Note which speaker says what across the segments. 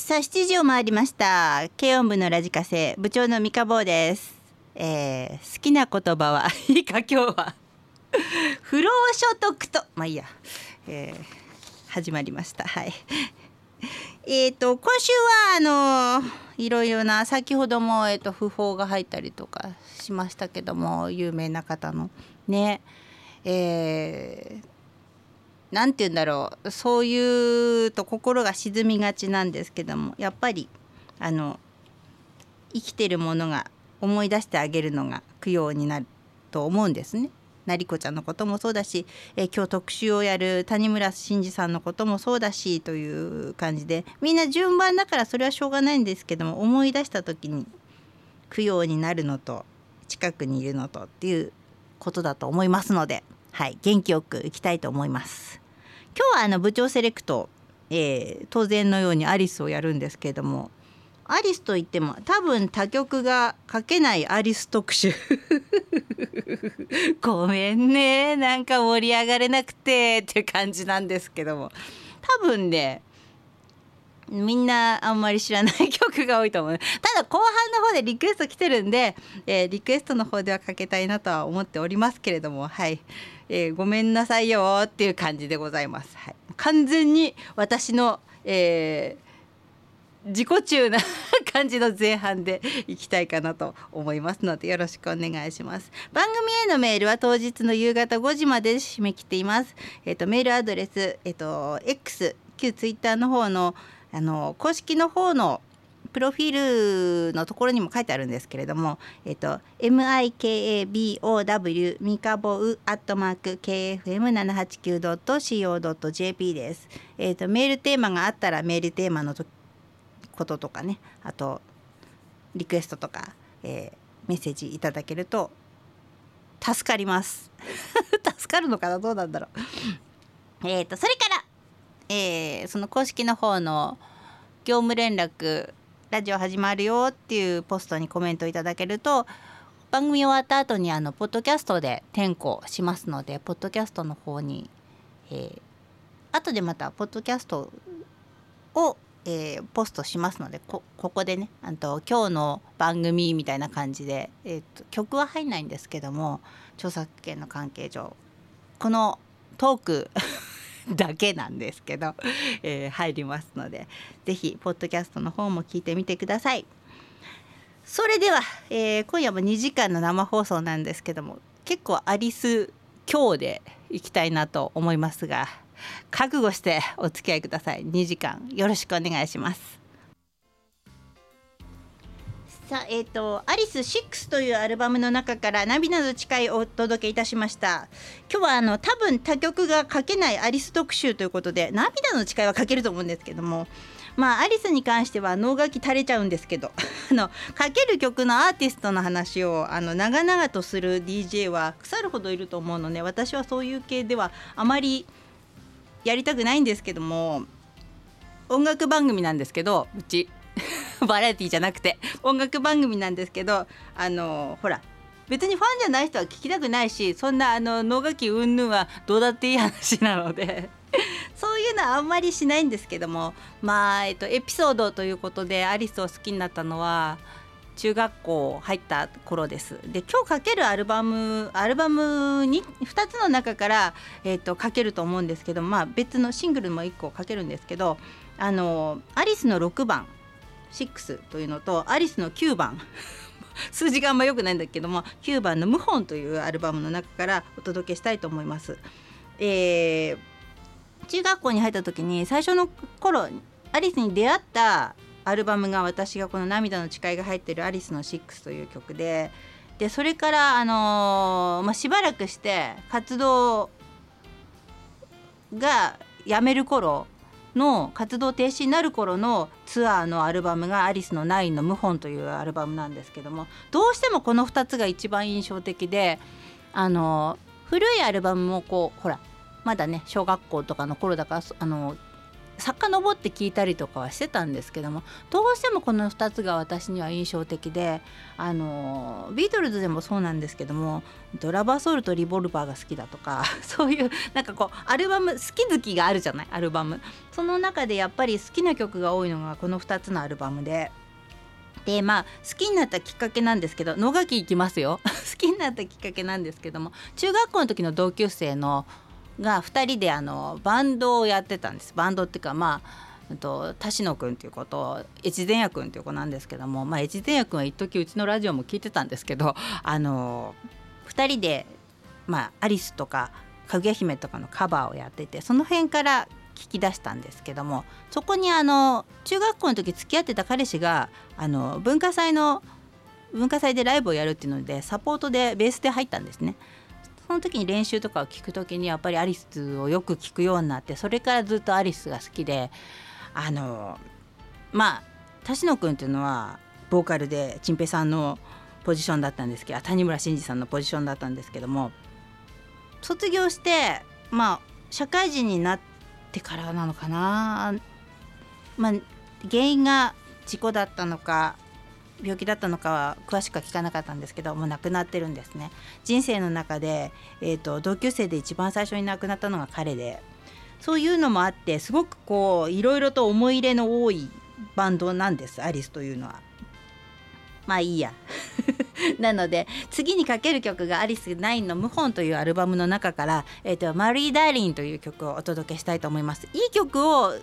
Speaker 1: さあ7時を回りました。軽音部のラジカセ部長の三日坊です、えー、好きな言葉は いいか今日は。不労所得と。まあいいや、えー、始まりました。はい。えーと今週はあのいろいろな先ほども、えー、と訃報が入ったりとかしましたけども有名な方の。ね。えー、なんて言うんだろうそういうと心が沈みがちなんですけどもやっぱりあの生きてるものが思い出してあげるのが供養になると思うんですね。成子ちゃんのこともそうだし、え今日特集をやる谷村新司さんのこともそうだしという感じでみんな順番だからそれはしょうがないんですけども思い出した時に供養になるのと近くにいるのとっていうことだと思いますので、はい、元気よくいきたいと思います。今日はあの部長セレクト、えー、当然のようにアリスをやるんですけれどもアリスといっても多分他局が書けないアリス特集。ごめんね。なんか盛り上がれなくてって感じなんですけども。多分ねみんなあんまり知らない曲が多いと思う。ただ後半の方でリクエスト来てるんで、えー、リクエストの方ではかけたいなとは思っておりますけれどもはい、えー、ごめんなさいよっていう感じでございます、はい、完全に私の、えー、自己中な感じの前半でいきたいかなと思いますのでよろしくお願いします。番組へのメールは当日の夕方5時まで締め切っています。えっ、とメールアドレスえっ、と X 旧ツイッターの方のあの公式の方のプロフィールのところにも書いてあるんですけれども、えっと、mikabow ミカボウアットマーク kfm789.co.jp です。えっと、メールテーマがあったらメールテーマのとこととかねあとリクエストとか、えー、メッセージいただけると助かります。助かるのかな？どうなんだろう？えっとそれからえー、その公式の方の業務連絡ラジオ始まるよっていうポストにコメントいただけると番組終わった後にあのポッドキャストで転校しますのでポッドキャストの方に、えー、後でまたポッドキャストを、えー、ポストしますのでここでねあと今日の番組みたいな感じで、えーと、曲は入んないんですけども著作権の関係上このトークだけなんですけど、えー、入りますのでぜひポッドキャストの方も聞いてみてください。それでは、えー、今夜も2時間の生放送なんですけども結構アリス今日でいきたいなと思いますが覚悟してお付き合いください。2時間よろしくお願いします。さあえーと、アリス6というアルバムの中から「涙の誓い」をお届けいたしました。今日はあの多分他曲が書けないアリス特集ということで「涙の誓い」は書けると思うんですけどもまあアリスに関しては脳書き垂れちゃうんですけど あの書ける曲のアーティストの話をあの長々とする DJ は腐るほどいると思うので私はそういう系ではあまりやりたくないんですけども音楽番組なんですけどうち。バラエティじゃなくて音楽番組なんですけどあのほら別にファンじゃない人は聞きたくないしそんなあの能書き云々はどうだっていい話なので そういうのはあんまりしないんですけどもまあ、えっと、エピソードということでアリスを好きになったのは中学校入った頃です。で今日かけるアルバムアルバムに2つの中から、えー、とかけると思うんですけど、まあ、別のシングルも1個かけるんですけどあのアリスの6番。6というのとアリスの9番 数字があんま良くないんだけども9番の「謀反」というアルバムの中からお届けしたいと思います。えー、中学校に入った時に最初の頃アリスに出会ったアルバムが私がこの「涙の誓い」が入ってる「アリスの6」という曲ででそれから、あのー、まあ、しばらくして活動がやめる頃の活動停止になる頃のツアーのアルバムがアリスのナインの謀反というアルバムなんですけどもどうしてもこの2つが一番印象的であの古いアルバムもこうほらまだね小学校とかの頃だからあの遡って聞いたりとかはしてたんですけどもどうしてもこの2つが私には印象的であのビートルズでもそうなんですけどもドラバーソウルとリボルバーが好きだとか そういうなんかこうアルバム好き好きがあるじゃないアルバムその中でやっぱり好きな曲が多いのがこの2つのアルバムで。でまあ好きになったきっかけなんですけど野垣行きますよ 好きになったきっかけなんですけども中学校の時の同級生のが2人であのバンドをやってたんですバンドっていうかまあと田代君っていう子と越前屋君っていう子なんですけども、まあ、越前屋君は一時うちのラジオも聞いてたんですけどあの2人で、まあ、アリスとかかぐや姫とかのカバーをやっててその辺から聞き出したんですけどもそこにあの中学校の時付き合ってた彼氏があの文化祭の文化祭でライブをやるっていうのでサポートでベースで入ったんですね。その時に練習とかを聞く時にやっぱりアリスをよく聞くようになってそれからずっとアリスが好きであのまあ田代君っていうのはボーカルで陳平さんのポジションだったんですけど谷村新司さんのポジションだったんですけども卒業してまあ社会人になってからなのかな。まあ原因が事故だったのか病気だったのかは詳しくは聞かなかったんですけどもう亡くなってるんですね。人生の中で、えーと、同級生で一番最初に亡くなったのが彼で。そういうのもあってすごくこういろいろと思い入れの多いバンドなんですアリスというのは。まあいいや。なので次にかける曲が「アリス9の謀反」というアルバムの中から「えーと、マリー・ダーリン」という曲をお届けしたいと思います。いい曲を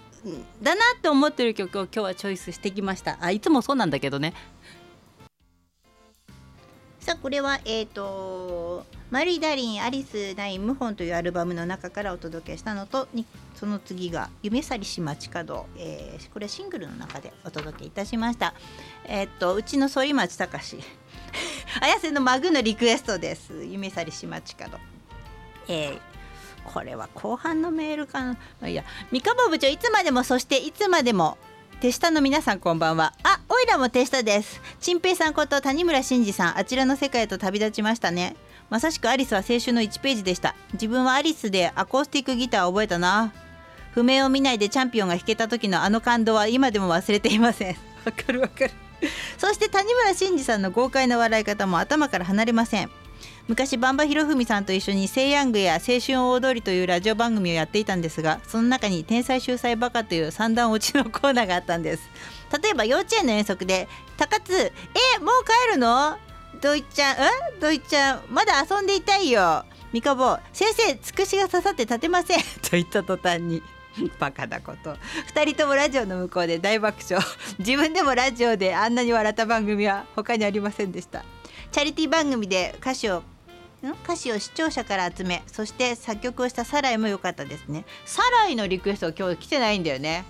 Speaker 1: だなって思ってる曲を今日はチョイスしてきました。あいつもそうなんだけどね。さあこれはえっ、ー、と「マリ・ダリン・アリス・ナイン・ムホン」というアルバムの中からお届けしたのとその次が「夢去りし街角」えー、これシングルの中でお届けいたしました。えっ、ー、とうちの反町隆史 綾瀬のマグのリクエストです「夢去りし街角」えーこれは後半のメールかな、あ、いや三河部長いつまでもそしていつまでも手下の皆さんこんばんは。あおいらも手下です。陳平さんこと谷村新司さんあちらの世界へと旅立ちましたね。まさしくアリスは青春の1ページでした。自分はアリスでアコースティックギターを覚えたな。譜面を見ないでチャンピオンが弾けた時のあの感動は今でも忘れていません。わかるわかる。そして谷村新司さんの豪快な笑い方も頭から離れません。昔バンバひろふみさんと一緒に「セイヤング」や「青春大通り」というラジオ番組をやっていたんですがその中に「天才秀才バカ」という三段落ちのコーナーがあったんです。例えば幼稚園の遠足で「高津えもう帰るの？どいちゃんうん？どいちゃんまだ遊んでいたいよ」みかぼ先生つくしが刺さって立てません。と言った途端にバカなこと。2人ともラジオの向こうで大爆笑。自分でもラジオであんなに笑った番組は他にありませんでした。チャリティー番組で歌詞を歌詞を視聴者から集めそして作曲をしたサライも良かったですね。サライのリクエスト今日来てないんだよね。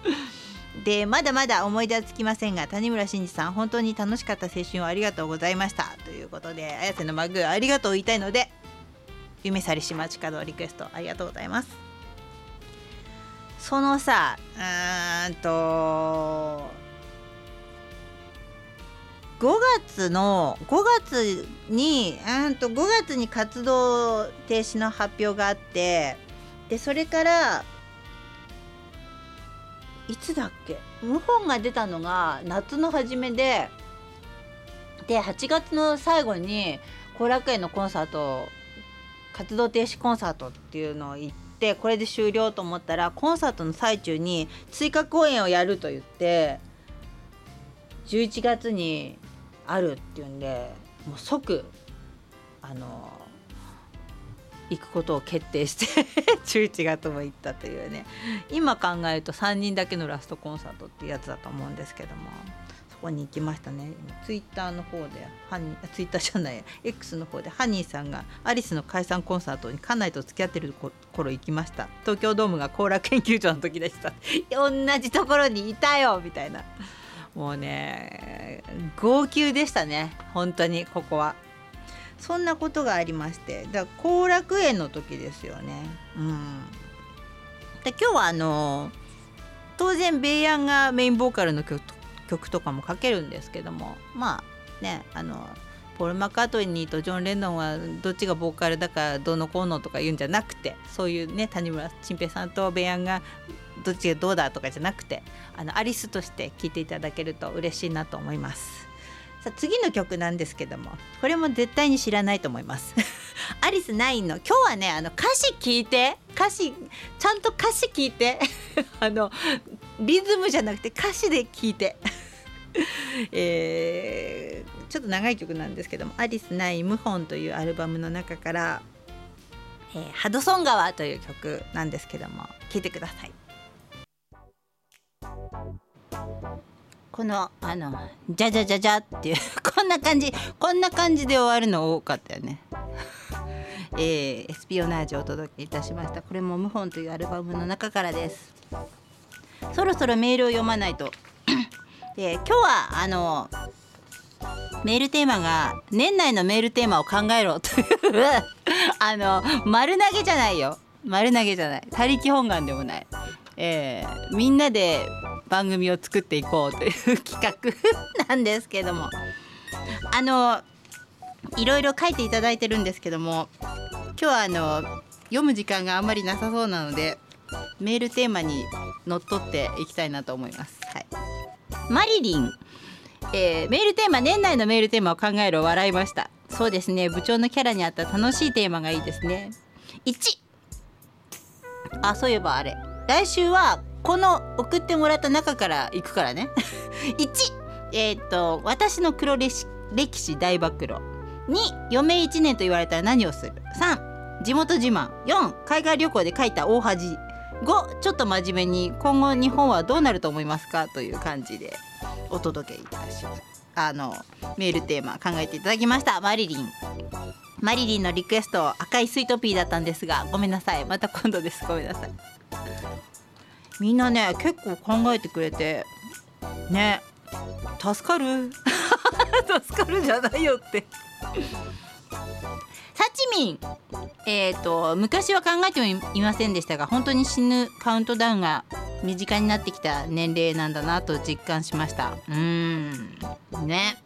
Speaker 1: でまだまだ思い出はつきませんが谷村新司さん本当に楽しかった青春をありがとうございました。ということで綾瀬のマグありがとう言いたいので夢去りし街角リクエストありがとうございます。そのさうんと5月の5月にうんと5月に活動停止の発表があってでそれからいつだっけ？謀反が出たのが夏の初めでで8月の最後に後楽園のコンサート活動停止コンサートっていうのを行ってこれで終了と思ったらコンサートの最中に追加公演をやると言って11月にあるっていうんでもう即あの行くことを決定して 11月も行ったというね。今考えると3人だけのラストコンサートっていうやつだと思うんですけどもそこに行きましたね。ツイッターの方でハニーツイッターじゃない X の方でハニーさんがアリスの解散コンサートに家内と付き合ってる頃行きました。東京ドームが後楽園球場の時でした。同じところにいたよみたいな。もうね号泣でしたね。本当にここは。そんなことがありまして。だ後楽園の時ですよね。うん。で今日はあの当然ベイヤンがメインボーカルの曲曲とかもかけるんですけども。まあねあのポール・マッカートニーとジョン・レノンはどっちがボーカルだからどうのこうのとか言うんじゃなくてそういうね谷村新平さんとベイヤンがどっちがどうだとかじゃなくてあのアリスとして聴いていただけると嬉しいなと思います。さあ次の曲なんですけどもこれも絶対に知らないと思います。アリス9の。今日はねあの歌詞聞いて歌詞ちゃんと歌詞聞いて あのリズムじゃなくて歌詞で聞いて。えー、ちょっと長い曲なんですけども「アリス9謀反」というアルバムの中から「えー、ハドソン川」という曲なんですけども聴いてください。このあの「じゃじゃじゃじゃ」っていう こんな感じこんな感じで終わるの多かったよね。えー、エスピオナージュをお届けいたしました。これも「謀反」というアルバムの中からです。そろそろメールを読まないと。で今日はあのメールテーマが年内のメールテーマを考えろという あの丸投げじゃないよ。丸投げじゃない。他力本願でもない、えー、みんなで番組を作っていこうという企画 なんですけども。あのいろいろ書いていただいてるんですけども今日はあの読む時間があんまりなさそうなのでメールテーマにのっとっていきたいなと思います。はい、マリリン、えー、メールテーマ年内のメールテーマを考える笑いました。そうですね。部長のキャラに合った楽しいテーマがいいですね。1あそういえばあれ。来週はこの送ってもらった中から行くからね。1えっ、ー、と私の黒歴史大暴露。2余命1年と言われたら何をする？3地元自慢。4海外旅行で書いた大恥。5ちょっと真面目に今後日本はどうなると思いますかという感じでお届けいたします。あのメールテーマ考えていただきました。マリリン。マリリンのリクエスト赤いスイートピーだったんですがごめんなさい。また今度です。ごめんなさい。みんなね結構考えてくれてね助かる。助かるじゃないよって。サチミン。えーと、昔は考えてもいませんでしたが本当に死ぬカウントダウンが身近になってきた年齢なんだなと実感しました。うん。ね。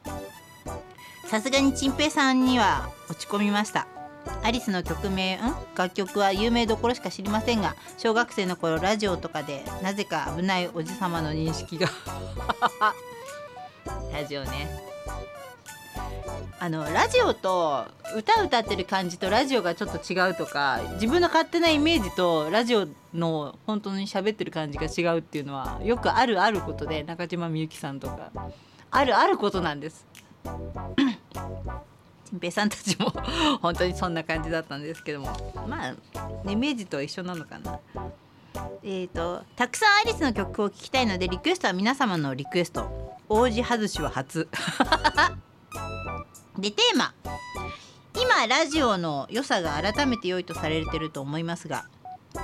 Speaker 1: さすがにチンペイさんには落ち込みましたアリスの曲名ん？楽曲は有名どころしか知りませんが小学生の頃ラジオとかでなぜか危ないおじさまの認識が。ラジオね。あのラジオと歌歌ってる感じとラジオがちょっと違うとか自分の勝手なイメージとラジオの本当に喋ってる感じが違うっていうのはよくあるあることで中島みゆきさんとか。あるあることなんです。ちんぺいさんたちも 本当にそんな感じだったんですけども。まあイメージと一緒なのかな。えーと、たくさんアリスの曲を聴きたいのでリクエストは皆様のリクエスト。王子外しは初。でテーマ。今ラジオの良さが改めて良いとされてると思いますが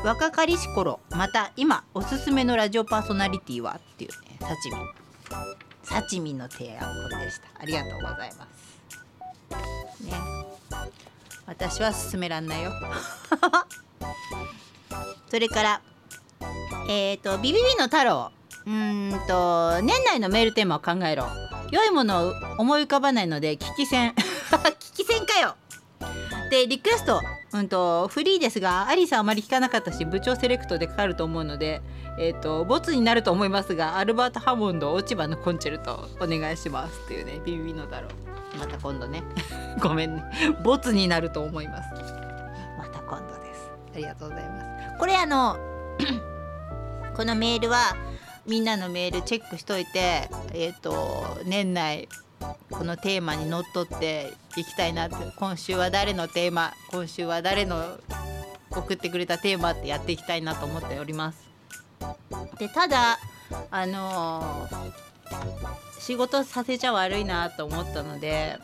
Speaker 1: 若かりし頃また今おすすめのラジオパーソナリティは？っていうねサチミ。ンサチミンの提案でした。ありがとうございます。ね。私は勧めらんないよ。それからえっ、ー、とビビビの太郎。うんと年内のメールテーマを考えろ。良いものを思い浮かばないので聞き戦 聞き戦かよ。でリクエスト、うんと、フリーですがアリさんあまり聞かなかったし部長セレクトでかかると思うので、えーと、ボツになると思いますがアルバート・ハモンド落ち葉のコンチェルトお願いしますっていうねビビビのだろう。また今度ね。ごめんね。ボツになると思います。また今度です。ありがとうございます。これあの このメールはみんなのメールチェックしといて、えーと、年内このテーマにのっとっていきたいなって今週は誰のテーマ今週は誰の送ってくれたテーマってやっていきたいなと思っております。でただあのー、仕事させちゃ悪いなと思ったので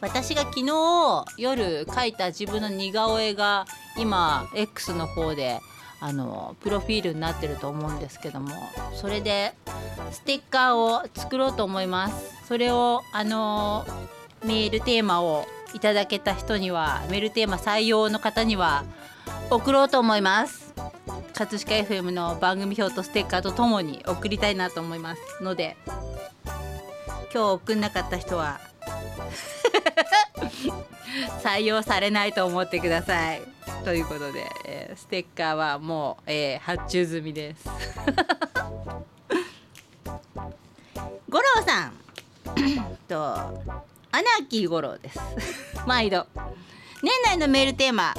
Speaker 1: 私が昨日夜描いた自分の似顔絵が今 X の方であのプロフィールになってると思うんですけどもそれでステッカーを作ろうと思います。それをあのメールテーマをいただけた人にはメールテーマ採用の方には送ろうと思います。葛飾 FM の番組表とステッカーとともに送りたいなと思いますので今日送んなかった人は 採用されないと思ってください。ということで、えー、ステッカーはもう、えー、発注済みです。五郎さん。とアナーキー五郎です。毎度。年内のメールテーマ。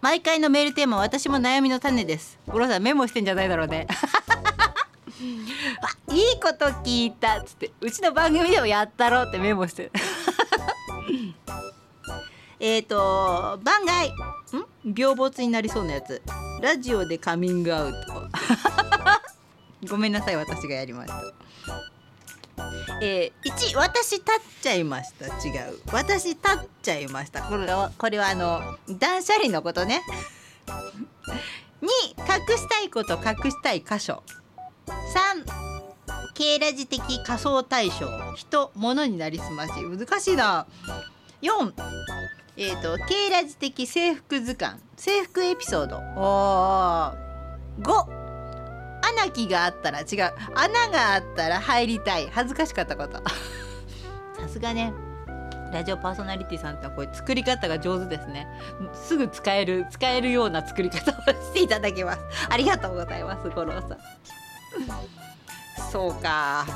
Speaker 1: 毎回のメールテーマ私も悩みの種です。五郎さんメモしてんじゃないだろうね。あいいこと聞いたっつってうちの番組でもやったろうってメモしてる。えっと番外。ん？病没になりそうなやつ。ラジオでカミングアウト。ごめんなさい私がやりました。えー、1私立っちゃいました。違う。私立っちゃいました。これはこれはあの断捨離のことね。2隠したいこと隠したい箇所。3経ラジ的仮想対象。人物になりすまし。難しいな。4えーと、経ラジ的制服図鑑。制服エピソード。お5穴木があったら違う。穴があったら入りたい。恥ずかしかったこと。さすがね。ラジオパーソナリティさんってこういう作り方が上手ですね。すぐ使える使えるような作り方をしていただきます。ありがとうございます五郎さん。そうか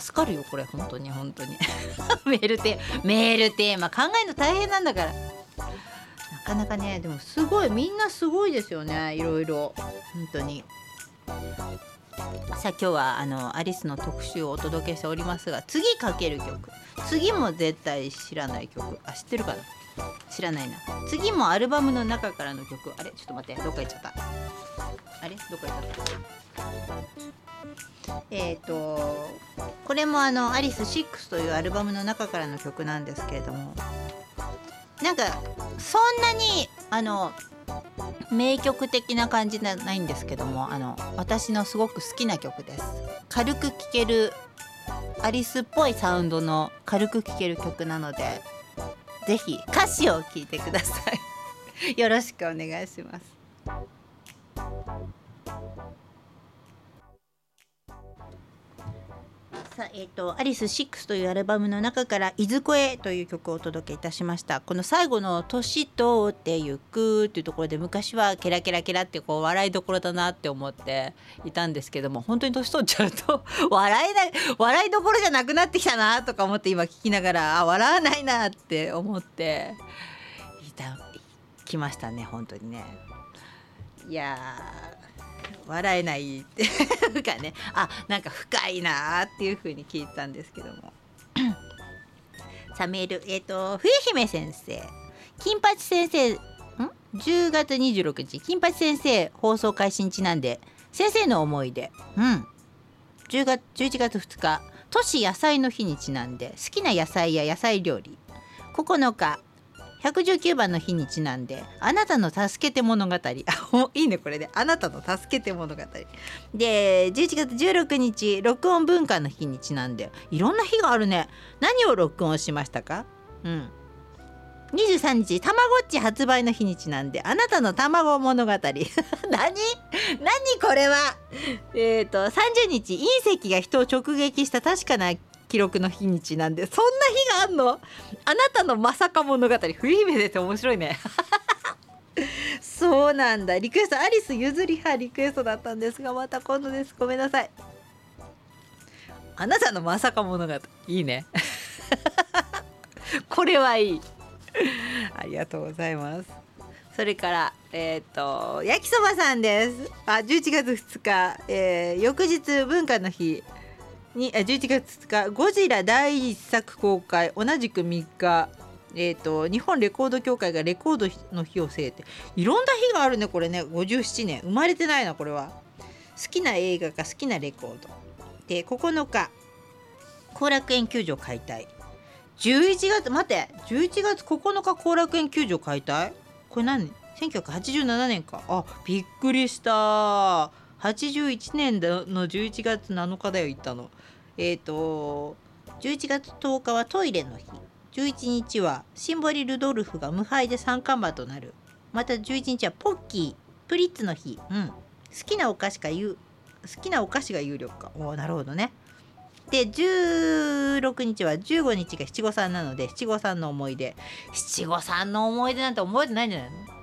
Speaker 1: 助かるよこれ本当に本当に。メールテメールテーマ考えるの大変なんだから。なかなかねでもすごいみんなすごいですよねいろいろ。本当に。さあ今日はあのアリスの特集をお届けしておりますが次かける曲。次も絶対知らない曲。あ知ってるかな？知らないな。次もアルバムの中からの曲。あれ？ちょっと待ってどっか行っちゃった。あれ？どっか行っちゃった。えっ、ー、とこれもあの「アリス6」というアルバムの中からの曲なんですけれどもなんかそんなにあの名曲的な感じじゃないんですけどもあの私のすごく好きな曲です。軽く聴けるアリスっぽいサウンドの軽く聴ける曲なのでぜひ歌詞を聞いてください。よろしくお願いします。さ、えーと、アリス6というアルバムの中から「いずこへ」という曲をお届けいたしましたこの最後の「年通ってゆく」っていうところで昔はケラケラケラってこう笑いどころだなって思っていたんですけども本当に年取っちゃうと 笑えない笑いどころじゃなくなってきたなとか思って今聞きながらあ笑わないなって思っていたきましたね本当にね。いや笑えないって。いうかね。あなんか深いなっていう風に聞いたんですけども。さあメール。えっ、ー、と冬姫先生。金八先生ん？10月26日。金八先生放送開始にちなんで先生の思い出。うん。10月11月2日。都市野菜の日にちなんで好きな野菜や野菜料理。9日119番の日にちなんで「あなたの助けて物語」いいねこれで「あなたの助けて物語」で11月16日録音文化の日にちなんで。いろんな日があるね。何を録音しましたか？うん。23日たまごっち発売の日にちなんであなたの卵物語。何？何これは？えっ、ー、と30日隕石が人を直撃した確かな記録の日にちなんでそんな日があんの？あなたのまさか物語冬姫です面白いね。そうなんだ。リクエストアリス譲り派リクエストだったんですがまた今度です。ごめんなさい。あなたのまさか物語いいね。これはいい。ありがとうございます。それからえっ、ー、と焼きそばさんです。あ11月2日、えー、翌日文化の日。に11月2日「ゴジラ」第1作公開同じく3日えーと、日本レコード協会がレコードの日を制定。いろんな日があるねこれね。57年。生まれてないなこれは。好きな映画か好きなレコード。で9日後楽園球場解体。11月待って11月9日後楽園球場解体？これ何？1987年か。あびっくりした。81年の11月7日だよ行ったの。えっ、ー、と11月10日はトイレの日。11日はシンボリ・ルドルフが無敗で三冠馬となる。また11日はポッキープリッツの日、うん、好きなお菓子か好きなお菓子が有力か。おなるほどね。で16日は15日が七五三なので七五三の思い出。七五三の思い出なんて覚えてないんじゃないの？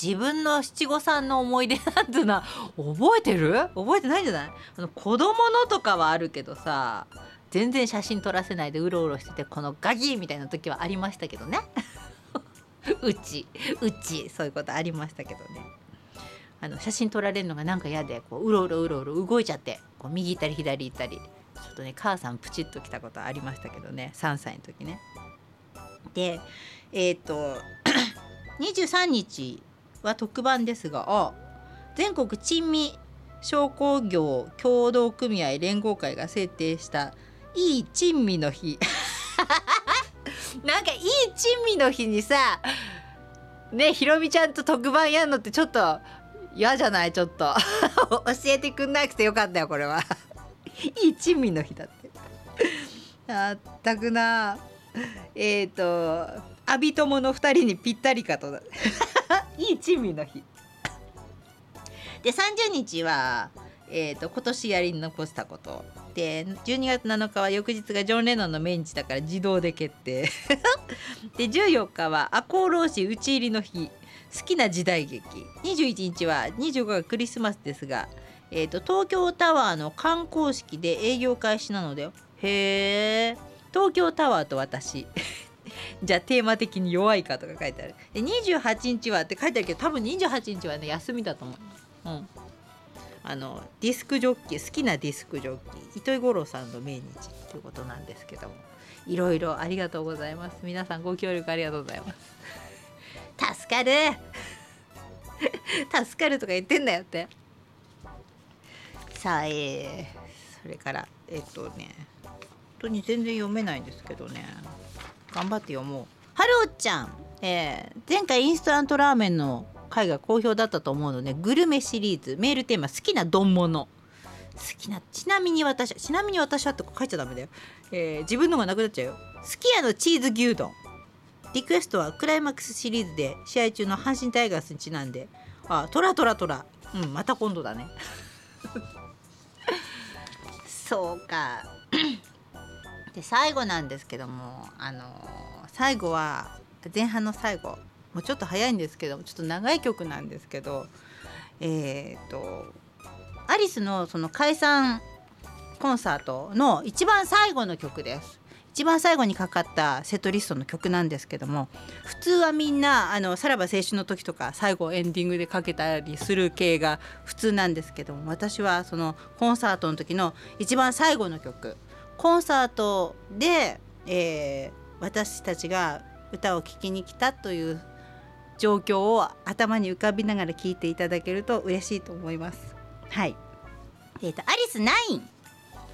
Speaker 1: 自分の七五三の思い出なんていうのは覚えてる？覚えてないんじゃない？あの子供のとかはあるけどさ全然写真撮らせないでうろうろしててこのガギーみたいな時はありましたけどね。うちうちそういうことありましたけどね。あの写真撮られるのがなんか嫌でこううろうろうろうろ動いちゃってこう右行ったり左行ったりちょっとね母さんプチッと来たことありましたけどね3歳の時ね。でえっ、ー、と23日は特番ですが全国珍味商工業協同組合連合会が制定したいい珍味の日。なんかいい珍味の日にさねひろみちゃんと特番やんのってちょっと嫌じゃない？ちょっと。教えてくんなくてよかったよこれは。いい珍味の日だって。あったくな。えっ、ー、と阿ビ友の2人にぴったりかと。いい珍味の日。で30日はえーと、今年やり残したこと。で12月7日は翌日がジョン・レノンの命日だから自動で決定。で14日は赤穂浪士討ち入りの日。好きな時代劇。21日は25日がクリスマスですが、えーと、東京タワーの観光式で営業開始なのでへえ東京タワーと私。じゃあテーマ的に弱いかとか書いてある。で28日はって書いてあるけど多分28日はね休みだと思う。うん。あのディスクジョッキー好きなディスクジョッキー糸井五郎さんの命日ということなんですけども。いろいろありがとうございます。皆さんご協力ありがとうございます。助かる。助かるとか言ってんだよって。さあえー、それからえっとね本当に全然読めないんですけどね。頑張って読もう。ハローちゃん、えー、前回インスタントラーメンの回が好評だったと思うのでグルメシリーズ。メールテーマ好きな丼物。好きなちなみに私ちなみに私はって書いちゃダメだよ、えー、自分のがなくなっちゃうよ。すき家のチーズ牛丼。リクエストはクライマックスシリーズで試合中の阪神タイガースにちなんで。あトラトラトラ。うんまた今度だね。そうか。で最後なんですけどもあの、最後は前半の最後もうちょっと早いんですけどちょっと長い曲なんですけどえっ、とアリスのその解散コンサートの一番最後の曲です。一番最後にかかったセットリストの曲なんですけども普通はみんなあのさらば青春の時とか最後エンディングでかけたりする系が普通なんですけども私はそのコンサートの時の一番最後の曲コンサートで、えー、私たちが歌を聴きに来たという状況を頭に浮かびながら聞いていただけると嬉しいと思います。はい。えっ、ー、とアリスナイン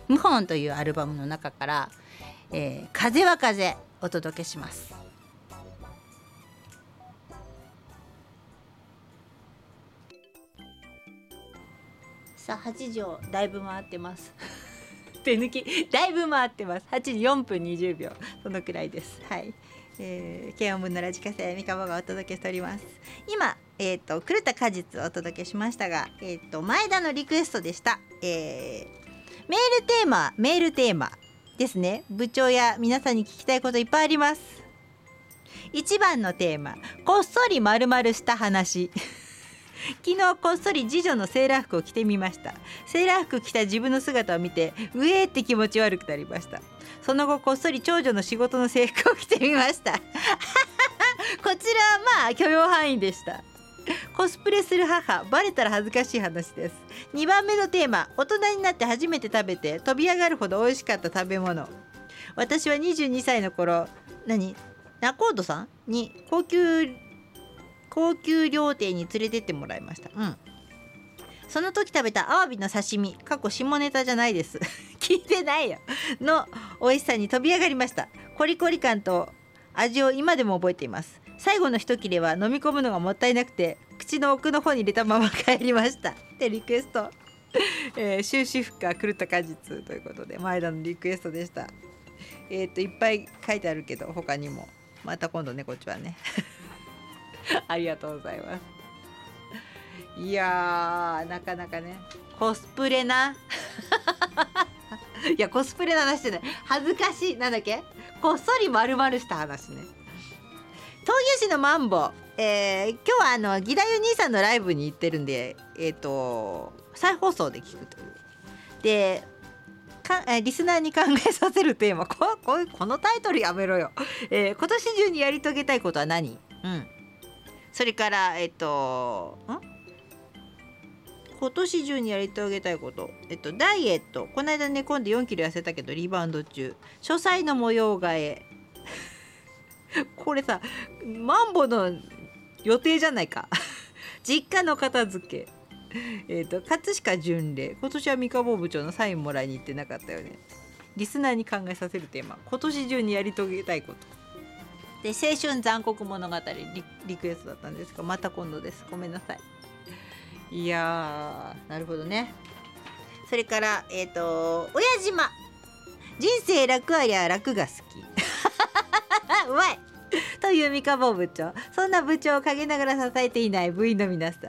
Speaker 1: 無本というアルバムの中から、えー、風は風お届けします。さあ8時をだいぶ回ってます。手抜き。だいぶ回ってます。8時4分20秒。そのくらいです。はい。えー、慶応文のラジカセ三河がお届けしております。今えっ、ー、と狂った果実をお届けしましたがえっ、ー、と前田のリクエストでした、えー、メールテーマメールテーマですね。部長や皆さんに聞きたいこといっぱいあります。1番のテーマこっそりまるした話。昨日こっそり次女のセーラー服を着てみました。セーラー服着た自分の姿を見てうえーって気持ち悪くなりました。その後こっそり長女の仕事の制服を着てみました。こちらはまあ許容範囲でした。コスプレする母バレたら恥ずかしい話です。2番目のテーマ大人になって初めて食べて飛び上がるほど美味しかった食べ物。私は22歳の頃何？ナコードさん？に高級高級料亭に連れてってもらいました。うん。その時食べたアワビの刺身過去下ネタじゃないです。聞いてないよ。の美味しさに飛び上がりました。コリコリ感と味を今でも覚えています。最後の一切れは飲み込むのがもったいなくて口の奥の方に入れたまま帰りました。ってリクエスト。えー、終止符か狂った果実ということで前田のリクエストでした。えっ、ー、といっぱい書いてあるけど他にも。また今度ねこっちはね ありがとうございます。いやなかなかね。コスプレな？
Speaker 2: いやコスプレの話じゃない。恥ずかしい。なんだっけ？こっそり丸々した話ね。東京市のマンボ。えー、今日はあの義太夫兄さんのライブに行ってるんでえっ、ー、と再放送で聞くという。でかえリスナーに考えさせるテーマ。こここのタイトルやめろよ、えー、今年中にやり遂げたいことは何？うん。それからえっ、とん？今年中にやり遂げたいこと、えっと、ダイエット。この間寝込んで4キロ痩せたけどリバウンド中。書斎の模様替え。これさマンボの予定じゃないか。実家の片付け。えっと葛飾巡礼。今年は三河部長のサインもらいに行ってなかったよね。リスナーに考えさせるテーマ。今年中にやり遂げたいこと。で青春残酷物語リクエストだったんですがまた今度です。ごめんなさい。いやなるほどね。それからえっ、ー、と親島。人生楽ありゃ楽が好き。うまい。という三河坊部長。そんな部長を陰ながら支えていない部員の皆さん。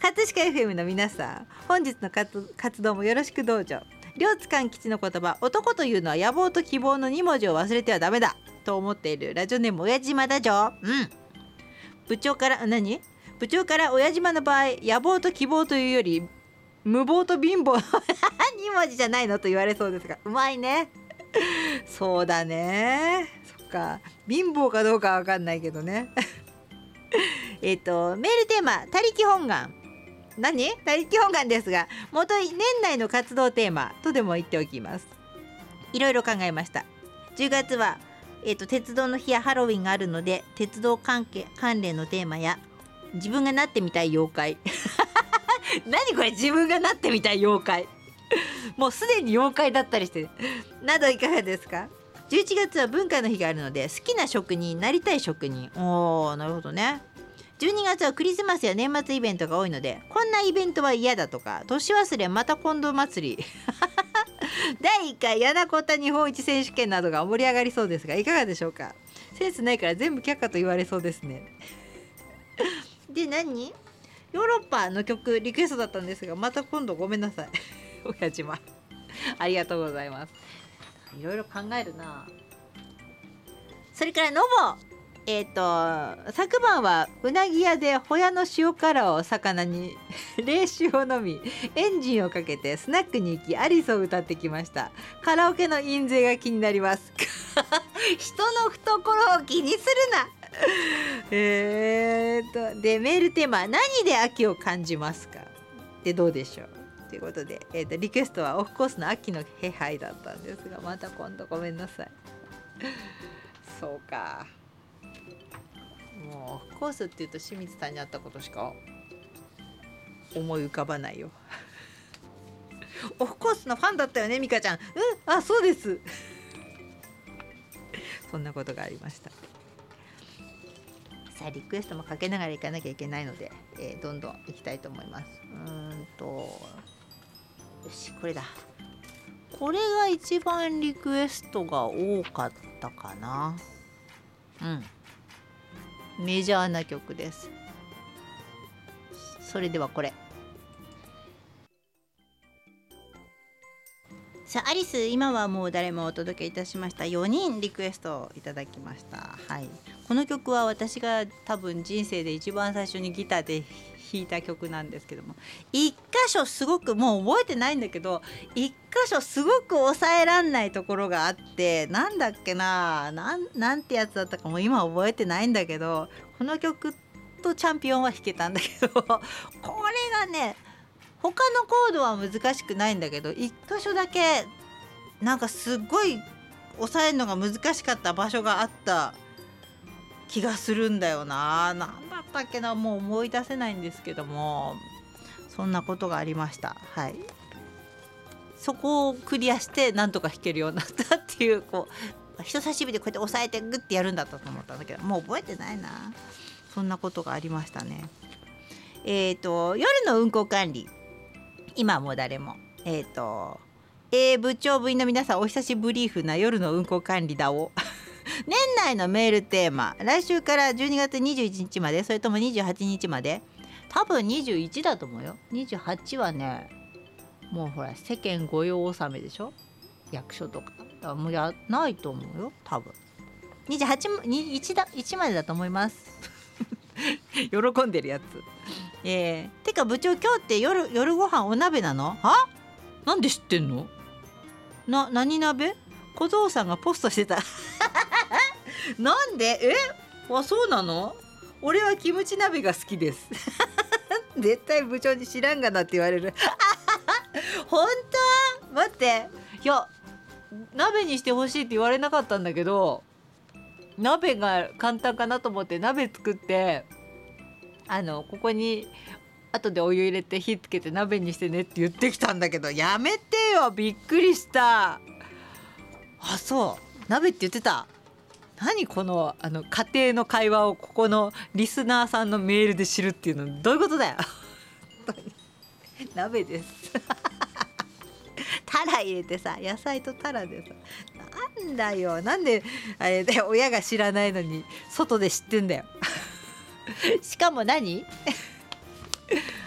Speaker 2: 葛飾 FM の皆さん。本日の活動もよろしくどうぞ。両津勘吉の言葉男というのは野望と希望の2文字を忘れてはダメだ。と思っているラジオネーム親島だじょう。ん。部長から何？部長から親島の場合野望と希望というより無謀と貧乏。2文字じゃないのと言われそうですがうまいね。そうだね。そっか。貧乏かどうかわかんないけどね。えっとメールテーマ「他力本願」何？他力本願ですが元年内の活動テーマとでも言っておきます。いろいろ考えました。10月はえーと、鉄道の日やハロウィンがあるので鉄道関係関連のテーマや自分がなってみたい妖怪。何これ自分がなってみたい妖怪。もうすでに妖怪だったりして。などいかがですか？11月は文化の日があるので好きな職人なりたい職人。おーなるほどね。12月はクリスマスや年末イベントが多いのでこんなイベントは嫌だとか年忘れまた今度祭り。第1回柳小田日本一選手権などが盛り上がりそうですがいかがでしょうか？センスないから全部却下と言われそうですね。で何？ヨーロッパの曲リクエストだったんですがまた今度ごめんなさい。親島ありがとうございます。いろいろ考えるな。それからノボえっ、ー、と昨晩はうなぎ屋でホヤの塩辛を魚に 冷酒を飲みエンジンをかけてスナックに行きアリスを歌ってきました。カラオケの印税が気になります。人の懐を気にするな。えっとでメールテーマ「何で秋を感じますか?」でどうでしょう？ということで、えーと、リクエストはオフコースの秋の気配だったんですがまた今度ごめんなさい。そうかもうオフコースっていうと清水さんに会ったことしか思い浮かばないよ。オフコースのファンだったよね美香ちゃん。うん？あそうです。そんなことがありました。さあリクエストもかけながらいかなきゃいけないので、えー、どんどんいきたいと思います。うんとよしこれだ。これが一番リクエストが多かったかな。うん。メジャーな曲です。それではこれ。さあアリス今はもう誰もお届けいたしました。4人リクエストをいただきました。はい。この曲は私が多分人生で一番最初にギターで弾いた曲なんですけども。一箇所すごくもう覚えてないんだけど一箇所すごく抑えらんないところがあってなんだっけななんてやつだったかも今覚えてないんだけどこの曲とチャンピオンは弾けたんだけどこれがね他のコードは難しくないんだけど一箇所だけなんかすっごい抑えるのが難しかった場所があった気がするんだよな。何だったっけな。もう思い出せないんですけども。そんなことがありました。はい。そこをクリアしてなんとか弾けるようになったっていうこう人差し指でこうやって押さえてグッてやるんだったと思ったんだけどもう覚えてないな。そんなことがありましたね。えっ、ー、と夜の運行管理。今も誰も。えっ、ー、と A 部長部員の皆さんお久しぶりーふな夜の運行管理だを年内のメールテーマ来週から12月21日までそれとも28日まで多分21だと思うよ。28はねもうほら世間御用納めでしょ？役所とか。だもうやないと思うよ多分。28に 1, だ1までだと思います。喜んでるやつ。えー、てか部長今日って夜夜ご飯お鍋なの？は？なんで知ってんの？な何鍋？小僧さんがポストしてた。なんで？え？あそうなの？俺はキムチ鍋が好きです。絶対部長に知らんがなって言われる。本当？待って。いや鍋にしてほしいって言われなかったんだけど鍋が簡単かなと思って鍋作ってあのここに後でお湯入れて火つけて鍋にしてねって言ってきたんだけどやめてよ。びっくりした。あそう。鍋って言ってた。何このあの家庭の会話をここのリスナーさんのメールで知るっていうのどういうことだよ。鍋です。タラ入れてさ野菜とタラでさ。なんだよ。なんであれで親が知らないのに外で知ってんだよ。しかも何？